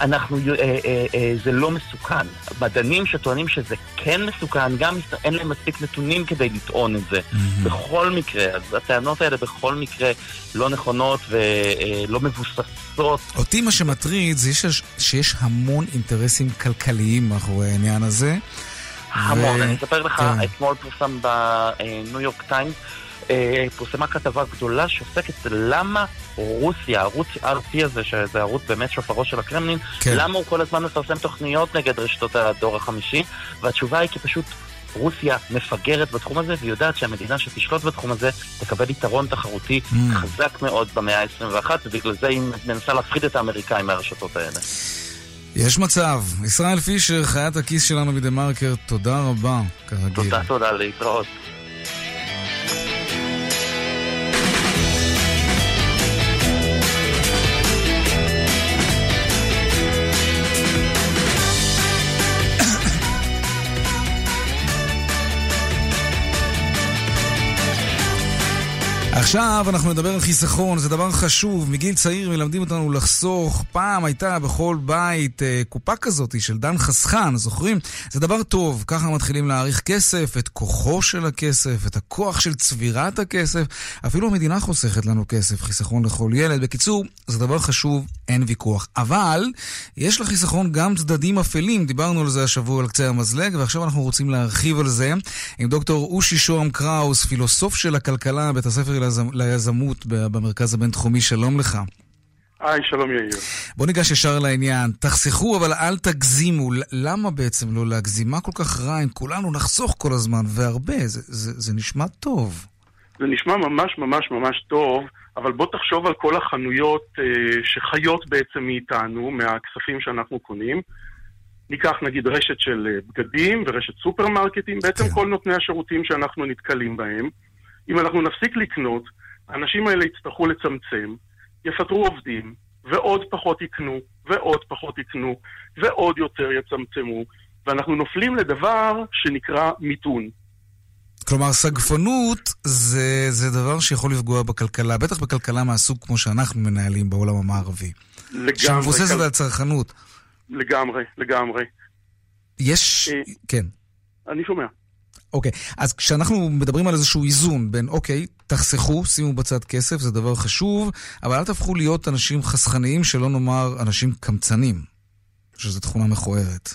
אנחנו, אה, אה, אה, זה לא מסוכן. מדענים שטוענים שזה כן מסוכן, גם אין להם מספיק נתונים כדי לטעון את זה. בכל מקרה, אז הטענות האלה בכל מקרה לא נכונות ולא מבוססות.
אותי מה שמטריד זה שיש, שיש המון אינטרסים כלכליים מאחורי העניין הזה.
המון.
ו-
אני אספר לך,
כן.
אתמול פורסם בניו יורק טיימס, אה, פורסמה כתבה גדולה שעוסקת למה רוסיה, ערוץ RT הזה, שזה ערוץ באמת שופרו של הקרמלין,
כן.
למה הוא כל הזמן מפרסם תוכניות נגד רשתות הדור החמישי, והתשובה היא כי פשוט רוסיה מפגרת בתחום הזה, והיא יודעת שהמדינה שתשלוט בתחום הזה תקבל יתרון תחרותי
Mm.
חזק מאוד במאה ה-21, ובגלל זה היא מנסה להפחיד את האמריקאים מהרשתות האלה.
יש מצב. ישראל פישר, חיית הכיס שלנו בדה מרקר, תודה רבה, כרגיל.
תודה, תודה, להתראות.
עכשיו אנחנו נדבר על חיסכון, זה דבר חשוב. מגיל צעיר מלמדים אותנו לחסוך. פעם הייתה בכל בית אה, קופה כזאת של דן חסכן, זוכרים? זה דבר טוב, ככה מתחילים להעריך כסף, את כוחו של הכסף, את הכוח של צבירת הכסף. אפילו המדינה חוסכת לנו כסף, חיסכון לכל ילד. בקיצור, זה דבר חשוב, אין ויכוח. אבל יש לחיסכון גם צדדים אפלים, דיברנו על זה השבוע על קצה המזלג, ועכשיו אנחנו רוצים להרחיב על זה עם דוקטור אושי שוהם קראוס, פילוסוף של הכלכלה, בית הספר ליזמות במרכז הבינתחומי, שלום לך.
היי, שלום יאיר.
בוא ניגש ישר לעניין. תחסכו, אבל אל תגזימו. למה בעצם לא להגזים? מה כל כך רע אם כולנו נחסוך כל הזמן, והרבה? זה, זה, זה נשמע טוב.
זה נשמע ממש ממש ממש טוב, אבל בוא תחשוב על כל החנויות אה, שחיות בעצם מאיתנו, מהכספים שאנחנו קונים. ניקח נגיד רשת של אה, בגדים ורשת סופרמרקטים, בעצם כל נותני השירותים שאנחנו נתקלים בהם. אם אנחנו נפסיק לקנות, האנשים האלה יצטרכו לצמצם, יפטרו עובדים, ועוד פחות יקנו, ועוד פחות יקנו, ועוד יותר יצמצמו, ואנחנו נופלים לדבר שנקרא מיתון.
כלומר, סגפנות זה, זה דבר שיכול לפגוע בכלכלה, בטח בכלכלה מהסוג כמו שאנחנו מנהלים בעולם המערבי.
לגמרי.
שמבוססת
כל-
על צרכנות.
לגמרי, לגמרי.
יש... כן.
אני שומע.
אוקיי, אז כשאנחנו מדברים על איזשהו איזון בין, אוקיי, תחסכו, שימו בצד כסף, זה דבר חשוב, אבל אל תהפכו להיות אנשים חסכניים, שלא נאמר אנשים קמצנים, שזו תכונה מכוערת.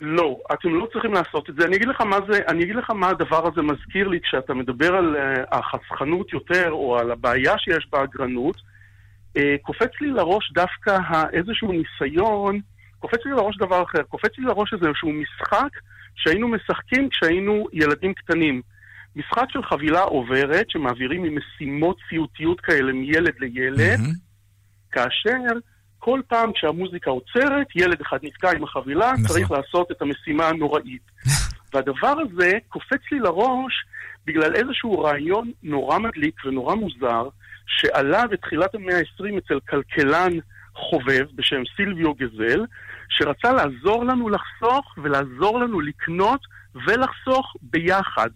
לא, אתם לא צריכים לעשות את זה. אני אגיד לך מה זה, אני אגיד לך מה הדבר הזה מזכיר לי כשאתה מדבר על uh, החסכנות יותר, או על הבעיה שיש באגרנות. Uh, קופץ לי לראש דווקא איזשהו ניסיון, קופץ לי לראש דבר אחר, קופץ לי לראש איזשהו משחק שהיינו משחקים כשהיינו ילדים קטנים. משחק של חבילה עוברת שמעבירים ממשימות סיוטיות כאלה מילד לילד, כאשר כל פעם כשהמוזיקה עוצרת, ילד אחד נתקע עם החבילה,
נכון.
צריך לעשות את המשימה הנוראית. והדבר הזה קופץ לי לראש בגלל איזשהו רעיון נורא מדליק ונורא מוזר, שעלה בתחילת המאה ה-20 אצל כלכלן חובב בשם סילביו גזל, שרצה לעזור לנו לחסוך ולעזור לנו לקנות ולחסוך ביחד.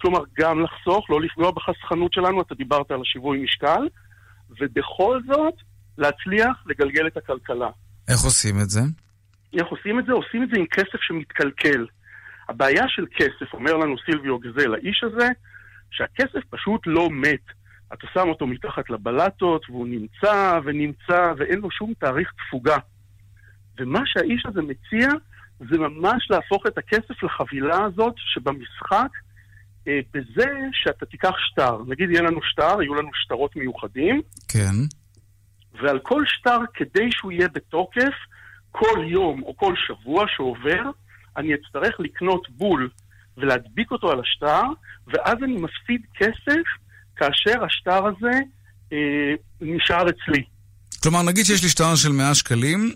כלומר, גם לחסוך, לא לפגוע בחסכנות שלנו, אתה דיברת על השיווי משקל, ובכל זאת, להצליח לגלגל את הכלכלה.
איך עושים את זה?
איך עושים את זה? עושים את זה עם כסף שמתקלקל. הבעיה של כסף, אומר לנו סילביו גזל, האיש הזה, שהכסף פשוט לא מת. אתה שם אותו מתחת לבלטות, והוא נמצא ונמצא, ואין לו שום תאריך תפוגה. ומה שהאיש הזה מציע, זה ממש להפוך את הכסף לחבילה הזאת שבמשחק, אה, בזה שאתה תיקח שטר. נגיד יהיה לנו שטר, יהיו לנו שטרות מיוחדים,
כן.
ועל כל שטר, כדי שהוא יהיה בתוקף, כל יום או כל שבוע שעובר, אני אצטרך לקנות בול ולהדביק אותו על השטר, ואז אני מפסיד כסף כאשר השטר הזה אה, נשאר אצלי.
כלומר, נגיד שיש לי שטר של 100 שקלים,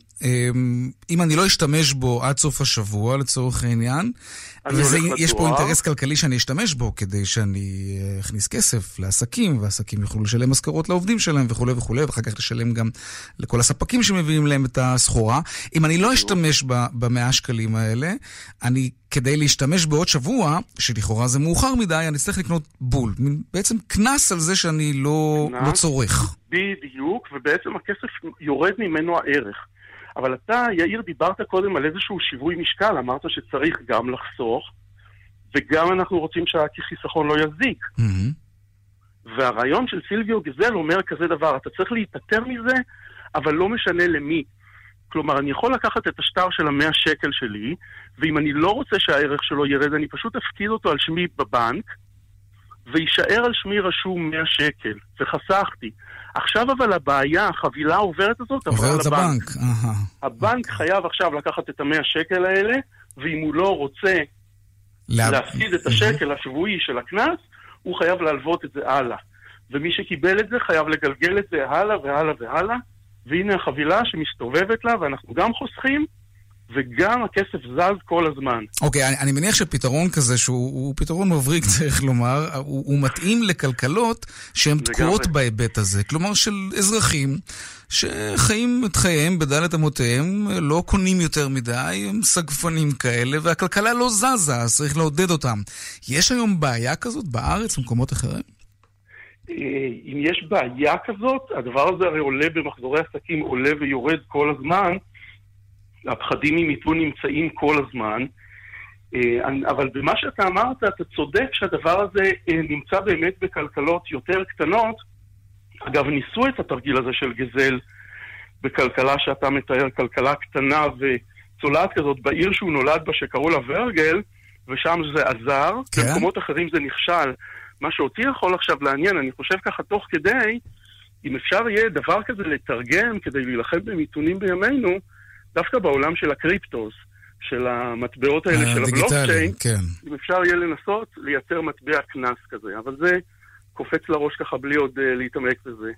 אם אני לא אשתמש בו עד סוף השבוע, לצורך העניין, ויש פה אינטרס כלכלי שאני אשתמש בו כדי שאני אה, אכניס כסף לעסקים, ועסקים יוכלו לשלם משכורות לעובדים שלהם וכולי וכולי, ואחר כך לשלם גם לכל הספקים שמביאים להם את הסחורה. אם אני לא אשתמש במאה שקלים האלה, אני, כדי להשתמש בעוד שבוע, שלכאורה זה מאוחר מדי, אני אצטרך לקנות בול. בעצם קנס על זה שאני לא, לא צורך.
בדיוק, ובעצם הכסף יורד ממנו הערך. אבל אתה, יאיר, דיברת קודם על איזשהו שיווי משקל, אמרת שצריך גם לחסוך, וגם אנחנו רוצים שהחיסכון לא יזיק.
Mm-hmm.
והרעיון של סילביו גזל אומר כזה דבר, אתה צריך להיפטר מזה, אבל לא משנה למי. כלומר, אני יכול לקחת את השטר של המאה שקל שלי, ואם אני לא רוצה שהערך שלו ירד, אני פשוט אפקיד אותו על שמי בבנק, ויישאר על שמי רשום 100 שקל, וחסכתי. עכשיו אבל הבעיה, החבילה העוברת הזאת.
עוברת לבנק.
הבנק חייב עכשיו לקחת את המאה שקל האלה, ואם הוא לא רוצה לה... להפסיד את השקל השבועי של הקנס, הוא חייב להלוות את זה הלאה. ומי שקיבל את זה חייב לגלגל את זה הלאה והלאה והלאה, והנה החבילה שמסתובבת לה, ואנחנו גם חוסכים, וגם הכסף זז כל הזמן.
אוקיי, okay, אני, אני מניח שפתרון כזה, שהוא פתרון מבריק, צריך לומר, הוא, הוא מתאים לכלכלות שהן תקועות בהיבט הזה. כלומר, של אזרחים שחיים את חייהם בדלת אמותיהם, לא קונים יותר מדי, הם סגפנים כאלה, והכלכלה לא זזה, אז צריך לעודד אותם. יש היום בעיה כזאת בארץ, במקומות אחרים?
אה, אם יש בעיה כזאת, הדבר הזה הרי עולה במחזורי עסקים, עולה ויורד כל הזמן. הפחדים ממיתון נמצאים כל הזמן, אה, אבל במה שאתה אמרת, אתה צודק שהדבר הזה אה, נמצא באמת בכלכלות יותר קטנות. אגב, ניסו את התרגיל הזה של גזל בכלכלה שאתה מתאר, כלכלה קטנה וצולעת כזאת בעיר שהוא נולד בה שקראו לה ורגל, ושם זה עזר, כן. במקומות אחרים זה נכשל. מה שאותי יכול עכשיו לעניין, אני חושב ככה תוך כדי, אם אפשר יהיה דבר כזה לתרגם כדי להילחם במיתונים בימינו, דווקא בעולם של הקריפטוס, של המטבעות האלה של הבלוקצ'יין,
כן.
אם אפשר יהיה לנסות לייצר מטבע קנס כזה. אבל זה קופץ לראש ככה בלי עוד uh, להתעמק בזה.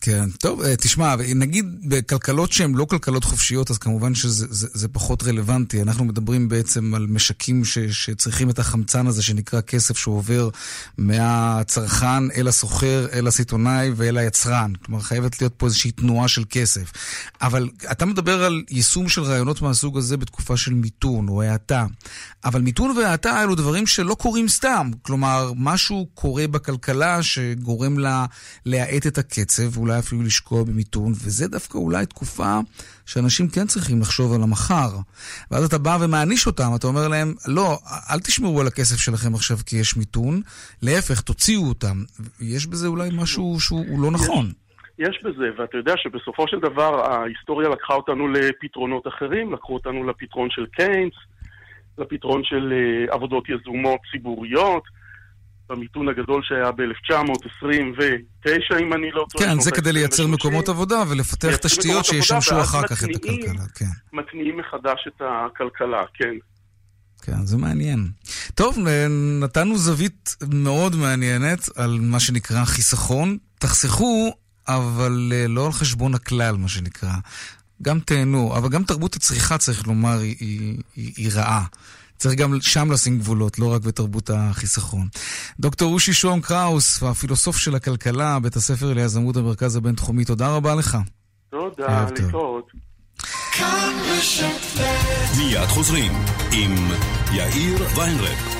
כן, טוב, אה, תשמע, נגיד בכלכלות שהן לא כלכלות חופשיות, אז כמובן שזה זה, זה פחות רלוונטי. אנחנו מדברים בעצם על משקים ש, שצריכים את החמצן הזה שנקרא כסף שעובר מהצרכן אל הסוחר, אל הסיטונאי ואל היצרן. כלומר, חייבת להיות פה איזושהי תנועה של כסף. אבל אתה מדבר על יישום של רעיונות מהסוג הזה בתקופה של מיתון או האטה. אבל מיתון והאטה אלו דברים שלא קורים סתם. כלומר, משהו קורה בכלכלה שגורם לה להאט את הקצב. ואולי אפילו לשקוע במיתון, וזה דווקא אולי תקופה שאנשים כן צריכים לחשוב על המחר. ואז אתה בא ומעניש אותם, אתה אומר להם, לא, אל תשמרו על הכסף שלכם עכשיו כי יש מיתון, להפך, תוציאו אותם. יש בזה אולי משהו שהוא לא נכון.
יש בזה, ואתה יודע שבסופו של דבר ההיסטוריה לקחה אותנו לפתרונות אחרים, לקחו אותנו לפתרון של קיינס, לפתרון של uh, עבודות יזומות ציבוריות, במיתון הגדול שהיה ב-1929, אם אני לא טועה.
כן, זה כדי לייצר מקומות עבודה ולפתח תשתיות שישמשו אחר כך את הכלכלה, כן.
מתניעים מחדש את הכלכלה, כן.
כן, זה מעניין. טוב, נתנו זווית מאוד מעניינת על מה שנקרא חיסכון. תחסכו, אבל אה, לא על חשבון הכלל, מה שנקרא. גם תהנו, אבל גם תרבות הצריכה, צריך לומר, היא, היא, היא רעה. צריך גם שם לשים גבולות, לא רק בתרבות החיסכון. דוקטור אושי שום קראוס, הפילוסוף של הכלכלה, בית הספר ליזמות המרכז הבינתחומי, תודה רבה לך.
תודה, להתראות.
מיד חוזרים עם יאיר ויינרב.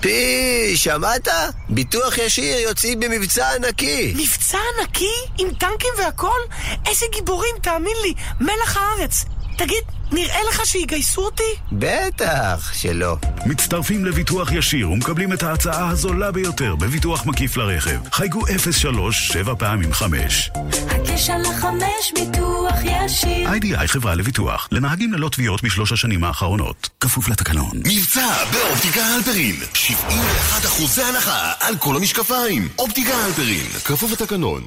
פי, שמעת? ביטוח ישיר יוצאים במבצע ענקי.
מבצע ענקי? עם טנקים והכל? איזה גיבורים, תאמין לי, מלח הארץ. תגיד, נראה לך שיגייסו אותי?
בטח שלא.
מצטרפים לביטוח ישיר ומקבלים את ההצעה הזולה ביותר בביטוח מקיף לרכב. חייגו 03 7 פעמים 5.
הקשר לחמש ביטוח ישיר.
איי-די-איי חברה לביטוח. לנהגים ללא תביעות בשלוש השנים האחרונות. כפוף לתקנון.
מבצע באופטיקה הלפרין 71 אחוזי הנחה על כל המשקפיים. אופטיקה הלפרין, כפוף לתקנון.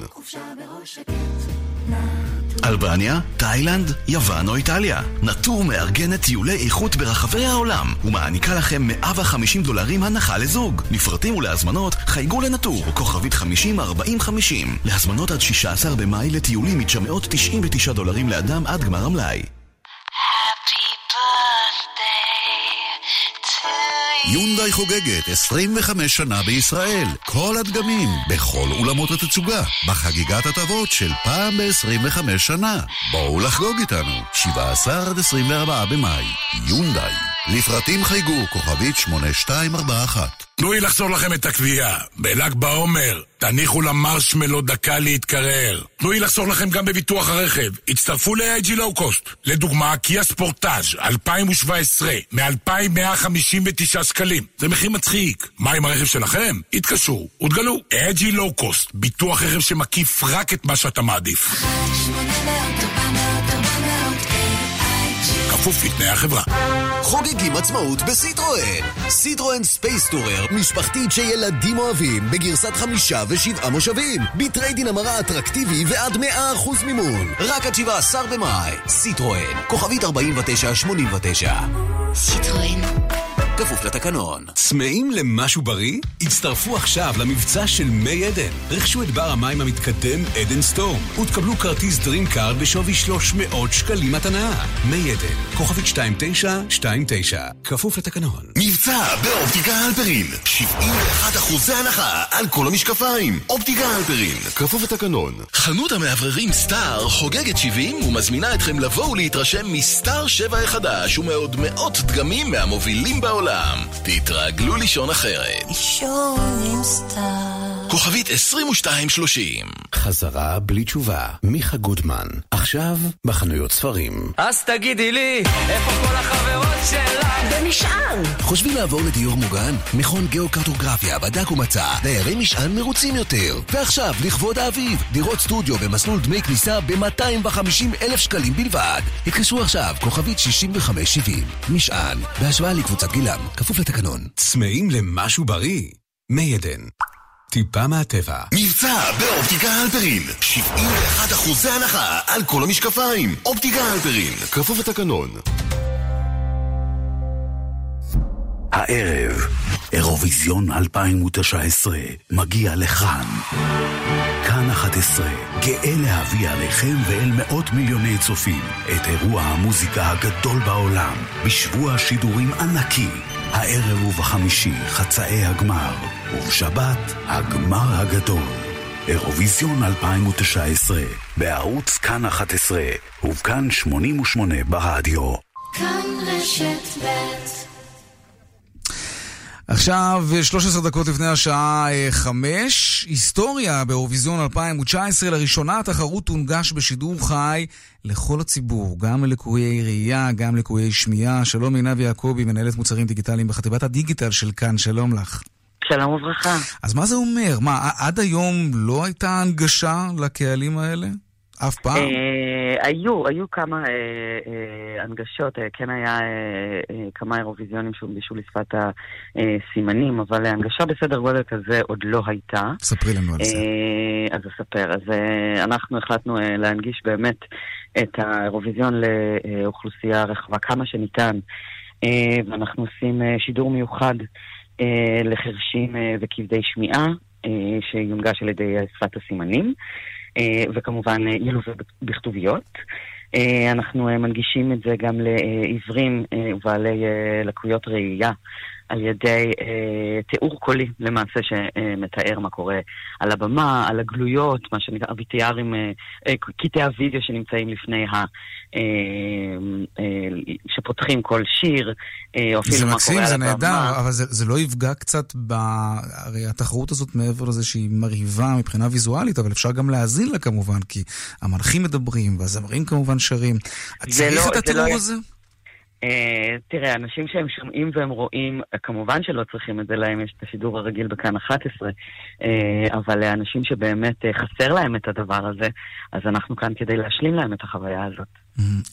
אלבניה, תאילנד, יוון או איטליה. נטור מארגנת טיולי איכות ברחבי העולם ומעניקה לכם 150 דולרים הנחה לזוג. לפרטים ולהזמנות חייגו לנטור, כוכבית 50 40 50. להזמנות עד 16 במאי לטיולים מ-999 דולרים לאדם עד גמר המלאי.
יונדאי חוגגת 25 שנה בישראל. כל הדגמים, בכל אולמות התצוגה. בחגיגת הטבות של פעם ב-25 שנה. בואו לחגוג איתנו. 17 עד 24 במאי. יונדאי. לפרטים חייגו, כוכבית 8241.
תנו לי לחזור לכם את הקביעה. בל"ג בעומר, תניחו למרשמלו דקה להתקרר. תנו לי לחזור לכם גם בביטוח הרכב. הצטרפו ל-AG לואו קוסט. לדוגמה, קיה ספורטאז' 2017, מ-2,159 שקלים. זה מחיר מצחיק. מה עם הרכב שלכם? התקשרו ותגלו. AG לואו קוסט, ביטוח רכב שמקיף רק את מה שאתה מעדיף. כפוף לתנאי החברה.
חוגגים עצמאות בסיטרואן. סיטרואן ספייס טורר, משפחתית שילדים אוהבים, בגרסת חמישה ושבעה מושבים. ב trade-in המרה אטרקטיבי ועד 100% מימון. רק עד 17 במאי. סיטרואן, כוכבית 4989.
סיטרואן.
כפוף לתקנון.
צמאים למשהו בריא? הצטרפו עכשיו למבצע של מי עדן. רכשו את בר המים המתקדם עדן סטורם ותקבלו כרטיס דרים קארד בשווי 300 שקלים מתנה. מי עדן, כוכבית 2929, כפוף לתקנון.
מבצע באופטיקה הלפרין 71 אחוזי הנחה על כל המשקפיים. אופטיקה הלפרין, כפוף לתקנון. חנות המאווררים סטאר חוגגת 70 ומזמינה אתכם לבוא ולהתרשם מסטאר 7 החדש ומעוד מאות דגמים מהמובילים בעולם. תתרגלו לישון אחרת.
לישון עם סטאר.
כוכבית 2230
חזרה בלי תשובה, מיכה גודמן. עכשיו בחנויות ספרים.
אז תגידי לי, איפה כל החברות שלך?
במשען! חושבים לעבור לדיור מוגן? מכון גיאוקרטוגרפיה בדק ומצא דיירי משען מרוצים יותר. ועכשיו, לכבוד האביב, דירות סטודיו במסלול דמי כניסה ב-250 אלף שקלים בלבד. התקשרו עכשיו, כוכבית 6570. משען, בהשוואה לקבוצת גילם, כפוף לתקנון.
צמאים למשהו בריא? מי עדן. טיפה מהטבע.
מבצע באופטיקה הלפרין 71 אחוזי הנחה על כל המשקפיים. אופטיקה הלפרין, כפוף לתקנון.
הערב, אירוויזיון 2019 מגיע לכאן. כאן 11, גאה להביא עליכם ואל מאות מיליוני צופים את אירוע המוזיקה הגדול בעולם, בשבוע שידורים ענקי. הערב ובחמישי חצאי הגמר, ובשבת הגמר הגדול. אירוויזיון 2019, בערוץ כאן 11, ובכאן 88 ברדיו.
כאן רשת ב'
עכשיו, 13 דקות לפני השעה 5, היסטוריה באירוויזיון 2019. לראשונה התחרות תונגש בשידור חי לכל הציבור, גם ללקויי ראייה, גם לקויי שמיעה. שלום עינב יעקבי, מנהלת מוצרים דיגיטליים בחטיבת הדיגיטל של כאן, שלום לך.
שלום וברכה.
אז מה זה אומר? מה, עד היום לא הייתה הנגשה לקהלים האלה? אף פעם?
אה, היו, היו כמה אה, אה, הנגשות, אה, כן היה אה, אה, כמה אירוויזיונים שהונגשו לשפת הסימנים, אבל הנגשה בסדר גודל כזה עוד לא הייתה.
ספרי לנו על זה.
אה, אז אספר. אז אה, אנחנו החלטנו אה, להנגיש באמת את האירוויזיון לאוכלוסייה רחבה כמה שניתן, אה, ואנחנו עושים אה, שידור מיוחד אה, לחרשים אה, וכבדי שמיעה, אה, שיונגש על ידי אה, שפת הסימנים. אה, וכמובן אה, ילווה בכתוביות. אה, אנחנו מנגישים את זה גם לעיוורים ובעלי לקויות ראייה. על ידי אה, תיאור קולי למעשה שמתאר מה קורה על הבמה, על הגלויות, מה שנקרא VTRים, אה, אה, קטעי הוידאו שנמצאים לפני ה... אה, אה, שפותחים כל שיר, אה, או אפילו
זה
מה
מקסים,
קורה
זה
על הבמה.
נהדר, אבל זה, זה לא יפגע קצת ב... הרי התחרות הזאת מעבר לזה שהיא מרהיבה מבחינה ויזואלית, אבל אפשר גם להאזין לה כמובן, כי המנחים מדברים והזמרים כמובן שרים.
זה
צריך
לא-
את
זה
התיאור
לא-
הזה?
אה, תראה, אנשים שהם שומעים והם רואים, כמובן שלא צריכים את זה להם, יש את השידור הרגיל בכאן 11, אה, אבל לאנשים שבאמת אה, חסר להם את הדבר הזה, אז אנחנו כאן כדי להשלים להם את החוויה הזאת.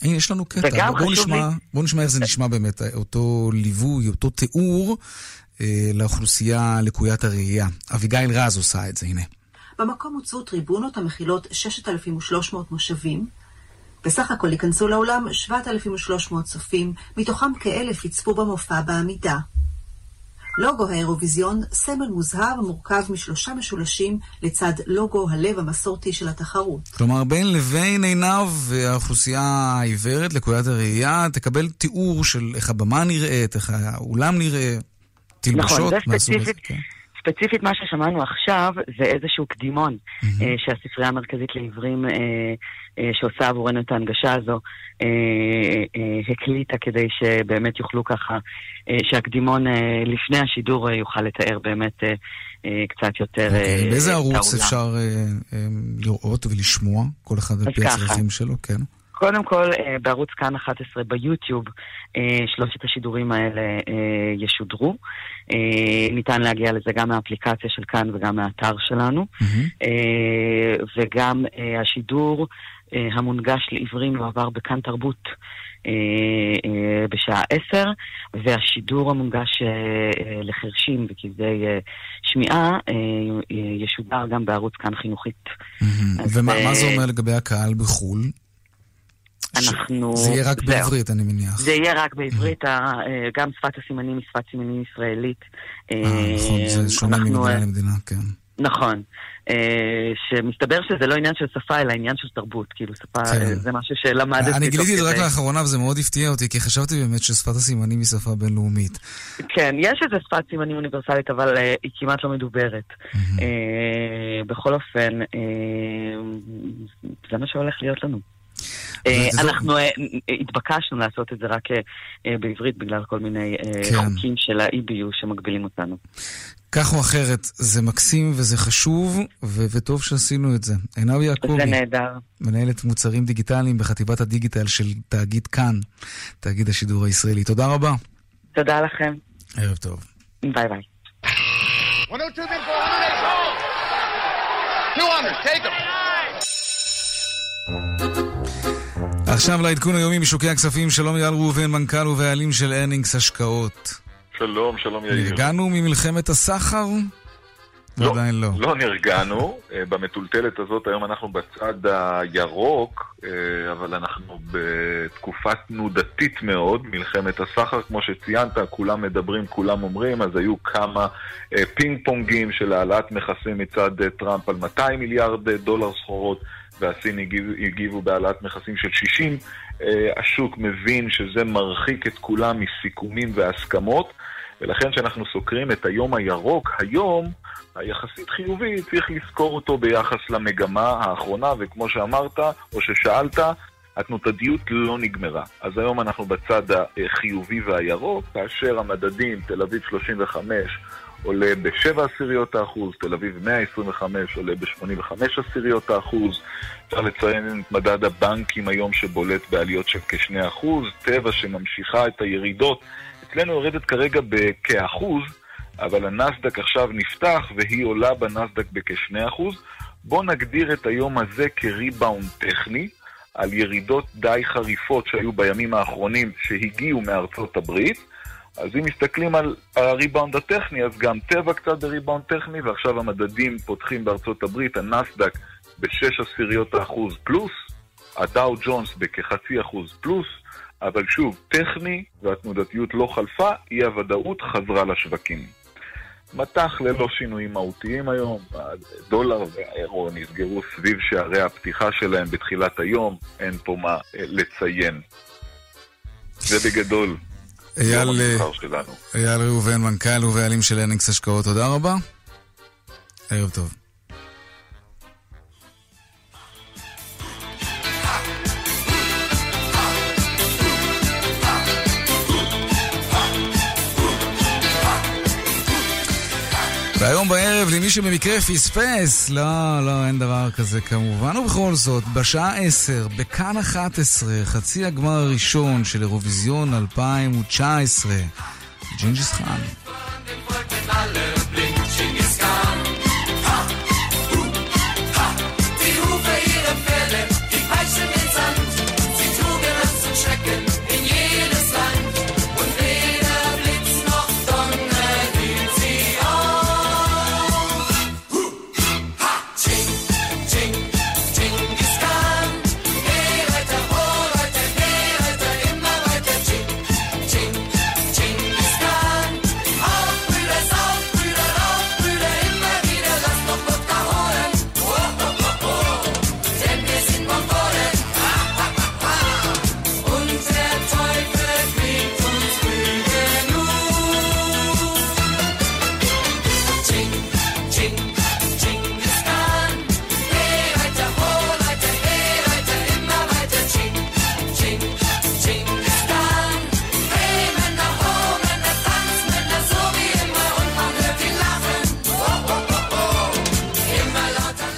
הנה, יש לנו קטע. בואו
חשוב
נשמע,
לי-
בוא נשמע איך זה נשמע באמת, אותו ליווי, אותו תיאור אה, לאוכלוסייה לקוית הראייה. אביגיל רז עושה את זה, הנה.
במקום הוצאו טריבונות המכילות 6,300 מושבים. בסך הכל ייכנסו לאולם 7,300 צופים, מתוכם כאלף יצפו במופע בעמידה. לוגו האירוויזיון, סמל מוזהב המורכב משלושה משולשים לצד לוגו הלב המסורתי של התחרות.
כלומר, בין לבין עינב והאוכלוסייה העיוורת, לקוית הראייה, תקבל תיאור של איך הבמה נראית, איך האולם נראה, תלבשות
נכון,
מהסוג הזה.
ספציפית, מה ששמענו עכשיו זה איזשהו קדימון אה, שהספרייה המרכזית לעיוורים אה, אה, שעושה עבורנו את ההנגשה הזו אה, אה, הקליטה כדי שבאמת יוכלו ככה, אה, שהקדימון אה, לפני השידור אה, יוכל לתאר באמת אה, אה, קצת יותר אה,
אוקיי, באיזה ערוץ. אפשר אה, אה, לראות ולשמוע, כל אחד על פי. הצרכים שלו, כן?
קודם כל, אה, בערוץ כאן 11 ביוטיוב, אה, שלושת השידורים האלה אה, ישודרו. ניתן להגיע לזה גם מהאפליקציה של כאן וגם מהאתר שלנו. אה, וגם השידור המונגש לעיוורים יועבר בכאן תרבות. בשעה עשר, והשידור המונגש לחרשים וכבדי שמיעה ישודר גם בערוץ כאן חינוכית.
ומה מה זה אומר לגבי הקהל בחו"ל?
אנחנו...
זה יהיה רק
זהו.
בעברית, אני מניח.
זה יהיה רק בעברית, ה- אה, גם שפת הסימנים היא שפת סימנים ישראלית.
אה, נכון, זה שונה
אנחנו,
ממדינה
אה,
למדינה, כן.
נכון. אה, שמסתבר שזה לא עניין של שפה, אלא עניין של תרבות. כאילו, שפה,
כן.
אה, זה משהו שלמדתי.
אני גיליתי את זה רק. לאחרונה וזה מאוד הפתיע אותי, כי חשבתי באמת ששפת הסימנים היא שפה בינלאומית.
כן, יש איזה שפת סימנים אוניברסלית, אבל אה, היא כמעט לא מדוברת. אה, בכל אופן, אה, זה מה שהולך להיות לנו. אה, אנחנו אה, התבקשנו לעשות את זה רק אה, בעברית בגלל כל מיני
כן.
חוקים של ה-EBU שמגבילים אותנו.
כך או אחרת, זה מקסים וזה חשוב, ו- וטוב שעשינו את זה. עינב יעקבי,
זה נהדר.
מנהלת מוצרים דיגיטליים בחטיבת הדיגיטל של תאגיד כאן, תאגיד השידור הישראלי. תודה רבה.
תודה לכם.
ערב טוב.
ביי ביי.
102 then 400, 200, take them.
עכשיו לעדכון היומי משוקי הכספים, שלום אייל ראובן, מנכ"ל ובעלים של ארנינגס השקעות.
שלום, שלום יאיר.
הגענו ממלחמת הסחר?
לא,
עדיין לא.
לא נרגענו. אה, במטולטלת הזאת היום אנחנו בצד הירוק, אה, אבל אנחנו בתקופה תנודתית מאוד, מלחמת הסחר, כמו שציינת, כולם מדברים, כולם אומרים, אז היו כמה אה, פינג פונגים של העלאת מכסים מצד טראמפ על 200 מיליארד דולר סחורות. והסין הגיבו, הגיבו בהעלאת מכסים של 60. אה, השוק מבין שזה מרחיק את כולם מסיכומים והסכמות, ולכן כשאנחנו סוקרים את היום הירוק, היום היחסית חיובי, צריך לזכור אותו ביחס למגמה האחרונה, וכמו שאמרת, או ששאלת, התנודתיות לא נגמרה. אז היום אנחנו בצד החיובי והירוק, כאשר המדדים, תל אביב 35, עולה ב-7 עשיריות האחוז, תל אביב 125 עולה ב-85 עשיריות האחוז. אפשר לציין את מדד הבנקים היום שבולט בעליות של כ-2 אחוז, טבע שממשיכה את הירידות. אצלנו יורדת כרגע בכאחוז, אבל הנסדק עכשיו נפתח והיא עולה בנסדק בכ-2 אחוז. בואו נגדיר את היום הזה כריבאונד טכני. על ירידות די חריפות שהיו בימים האחרונים שהגיעו מארצות הברית. אז אם מסתכלים על הריבאונד הטכני, אז גם טבע קצת בריבאונד טכני, ועכשיו המדדים פותחים בארצות הברית, הנסדק בשש עשיריות האחוז פלוס, הדאו ג'ונס בכחצי אחוז פלוס, אבל שוב, טכני והתנודתיות לא חלפה, אי הוודאות חזרה לשווקים. מטח ללא שינויים מהותיים היום, הדולר והאירו נסגרו סביב שערי הפתיחה שלהם בתחילת היום, אין פה מה אה, לציין. זה בגדול.
אייל,
יום
אה. אייל ראובן, מנכ"ל ובעלים של אנקס השקעות, תודה רבה. ערב טוב. והיום בערב, למי שבמקרה פספס, לא, לא, אין דבר כזה כמובן. ובכל זאת, בשעה 10, בכאן 11, חצי הגמר הראשון של אירוויזיון 2019, ג'ינג'יס חאן.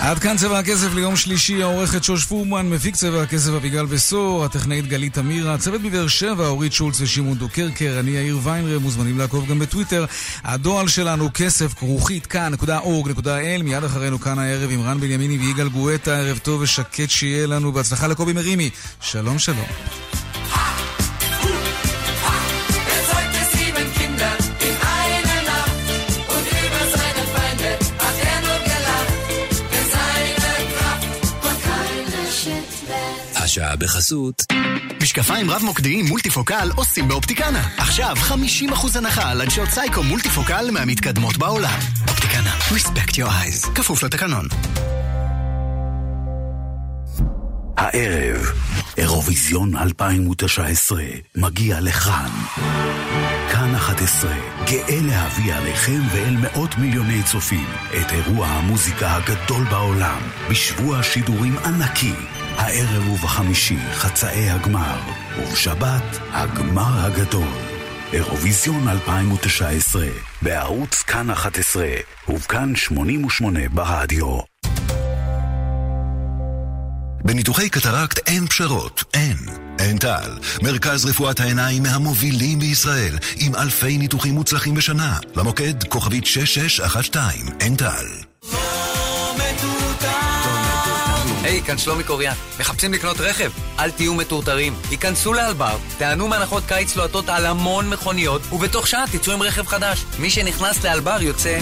עד כאן צבע הכסף ליום שלישי, העורכת שוש פורמן, מפיק צבע הכסף אביגל בשור, הטכנאית גלית אמירה, הצוות מבאר שבע, אורית שולץ ושמעון דוקרקר, אני יאיר ויינרב, מוזמנים לעקוב גם בטוויטר. הדואל שלנו כסף כרוכית כאן.org.il, מיד אחרינו כאן הערב עם רן בנימיני ויגאל גואטה, ערב טוב ושקט שיהיה לנו, בהצלחה לקובי מרימי. שלום שלום.
השעה בחסות. משקפיים רב-מוקדיים מולטיפוקל עושים באופטיקנה. עכשיו 50% הנחה על עדשות סייקו מולטיפוקל מהמתקדמות בעולם. אופטיקנה, respect your eyes. כפוף לתקנון.
הערב, אירוויזיון 2019 מגיע לכאן. כאן 11, גאה להביא עליכם ואל מאות מיליוני צופים את אירוע המוזיקה הגדול בעולם, בשבוע שידורים ענקי. הערב ובחמישי חצאי הגמר, ובשבת הגמר הגדול. אירוויזיון 2019, בערוץ כאן 11, ובכאן 88 ברדיו.
בניתוחי קטרקט אין פשרות, אין. אין טל, מרכז רפואת העיניים מהמובילים בישראל, עם אלפי ניתוחים מוצלחים בשנה. למוקד כוכבית 6612, אין טל.
היי, כאן שלומי קוריאן. מחפשים לקנות רכב? אל תהיו מטורטרים. היכנסו לאלבר, תענו מהנחות קיץ לוהטות על המון מכוניות, ובתוך שעה תצאו עם רכב חדש. מי שנכנס לאלבר יוצא...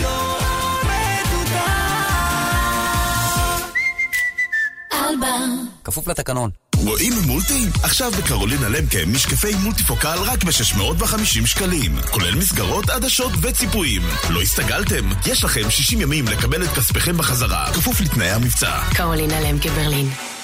כפוף לתקנון.
רואים מולטי? עכשיו בקרולינה למקה משקפי מולטיפוקל רק ב-650 שקלים. כולל מסגרות, עדשות וציפויים. לא הסתגלתם? יש לכם 60 ימים לקבל את כספיכם בחזרה, כפוף לתנאי המבצע.
קרולינה למקה ברלין.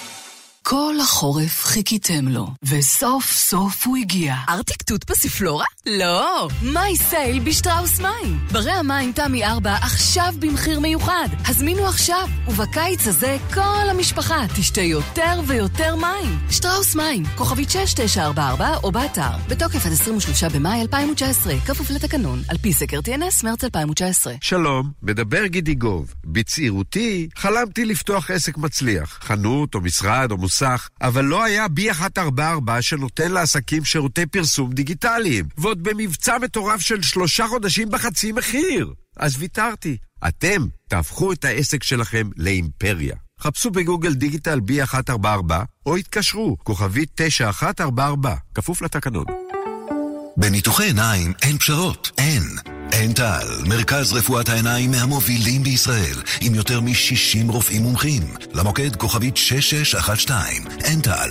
כל החורף חיכיתם לו, וסוף סוף הוא הגיע. ארטיק תות פסיפלורה? לא! מי סייל בשטראוס מים. ברי המים תמי 4 עכשיו במחיר מיוחד. הזמינו עכשיו, ובקיץ הזה כל המשפחה תשתה יותר ויותר מים. שטראוס מים, כוכבית 6944 או באתר. בתוקף עד 23 במאי 2019, כפוף לתקנון, על פי סקר TNS מרץ 2019.
שלום, מדבר גידי גוב. בצעירותי חלמתי לפתוח עסק מצליח, חנות או משרד או מוסך, אבל לא היה בי 144 שנותן לעסקים שירותי פרסום דיגיטליים, ועוד במבצע מטורף של שלושה חודשים בחצי מחיר. אז ויתרתי. אתם תהפכו את העסק שלכם לאימפריה. חפשו בגוגל דיגיטל B144 או התקשרו, כוכבית 9144, כפוף לתקנון.
בניתוחי עיניים אין פשרות, אין. עין טל, מרכז רפואת העיניים מהמובילים בישראל, עם יותר מ-60 רופאים מומחים. למוקד כוכבית 6612, עין טל.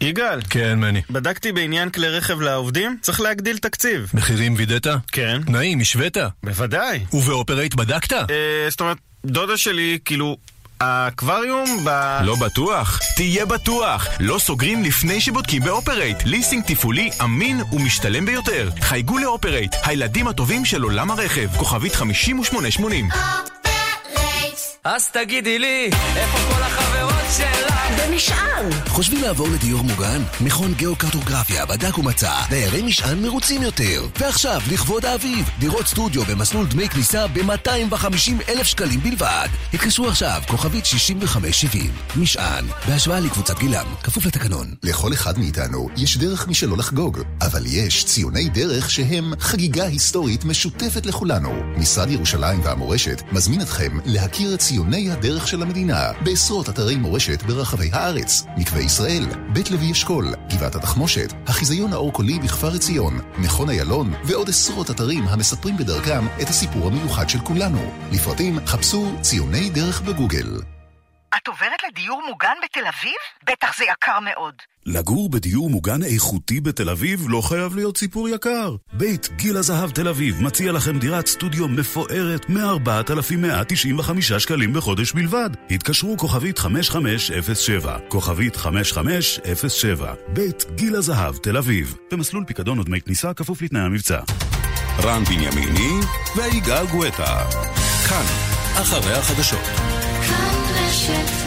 יגאל.
כן, מני.
בדקתי בעניין כלי רכב לעובדים, צריך להגדיל תקציב.
מחירים וידאת?
כן.
תנאים, השווית?
בוודאי.
ובאופרייט בדקת?
אה, זאת אומרת, דודה שלי, כאילו, האקווריום ב...
לא בטוח? תהיה בטוח! לא סוגרים לפני שבודקים באופרייט. ליסינג תפעולי אמין ומשתלם ביותר. חייגו לאופרייט, הילדים הטובים של עולם הרכב. כוכבית 5880
אז תגידי לי, איפה כל החברות?
במשען!
חושבים לעבור לדיור מוגן? מכון גיאוקרטוגרפיה בדק ומצא דיירי משען מרוצים יותר. ועכשיו, לכבוד האביב, דירות סטודיו במסלול דמי כניסה ב-250 אלף שקלים בלבד. התקשרו עכשיו, כוכבית 6570. משען, בהשוואה לקבוצת גילם, כפוף לתקנון.
לכל אחד מאיתנו יש דרך משלו לחגוג, אבל יש ציוני דרך שהם חגיגה היסטורית משותפת לכולנו. משרד ירושלים והמורשת מזמין אתכם להכיר את ציוני הדרך של המדינה בעשרות אתרי מורשת ברחבי הארץ. מקווה ישראל, בית לוי אשכול, גבעת התחמושת, החיזיון האור-קולי בכפר עציון, מכון איילון ועוד עשרות אתרים המספרים בדרכם את הסיפור המיוחד של כולנו. לפרטים חפשו ציוני דרך בגוגל.
את עוברת לדיור מוגן בתל אביב? בטח זה יקר מאוד.
לגור בדיור מוגן איכותי בתל אביב לא חייב להיות סיפור יקר. בית גיל הזהב תל אביב מציע לכם דירת סטודיו מפוארת מ-4,195 שקלים בחודש בלבד. התקשרו כוכבית 5507, כוכבית 5507, בית גיל הזהב תל אביב, במסלול פיקדון ודמי כניסה כפוף לתנאי המבצע.
רן בנימיני ויגאל גואטה. כאן, אחרי החדשות.
כאן רשת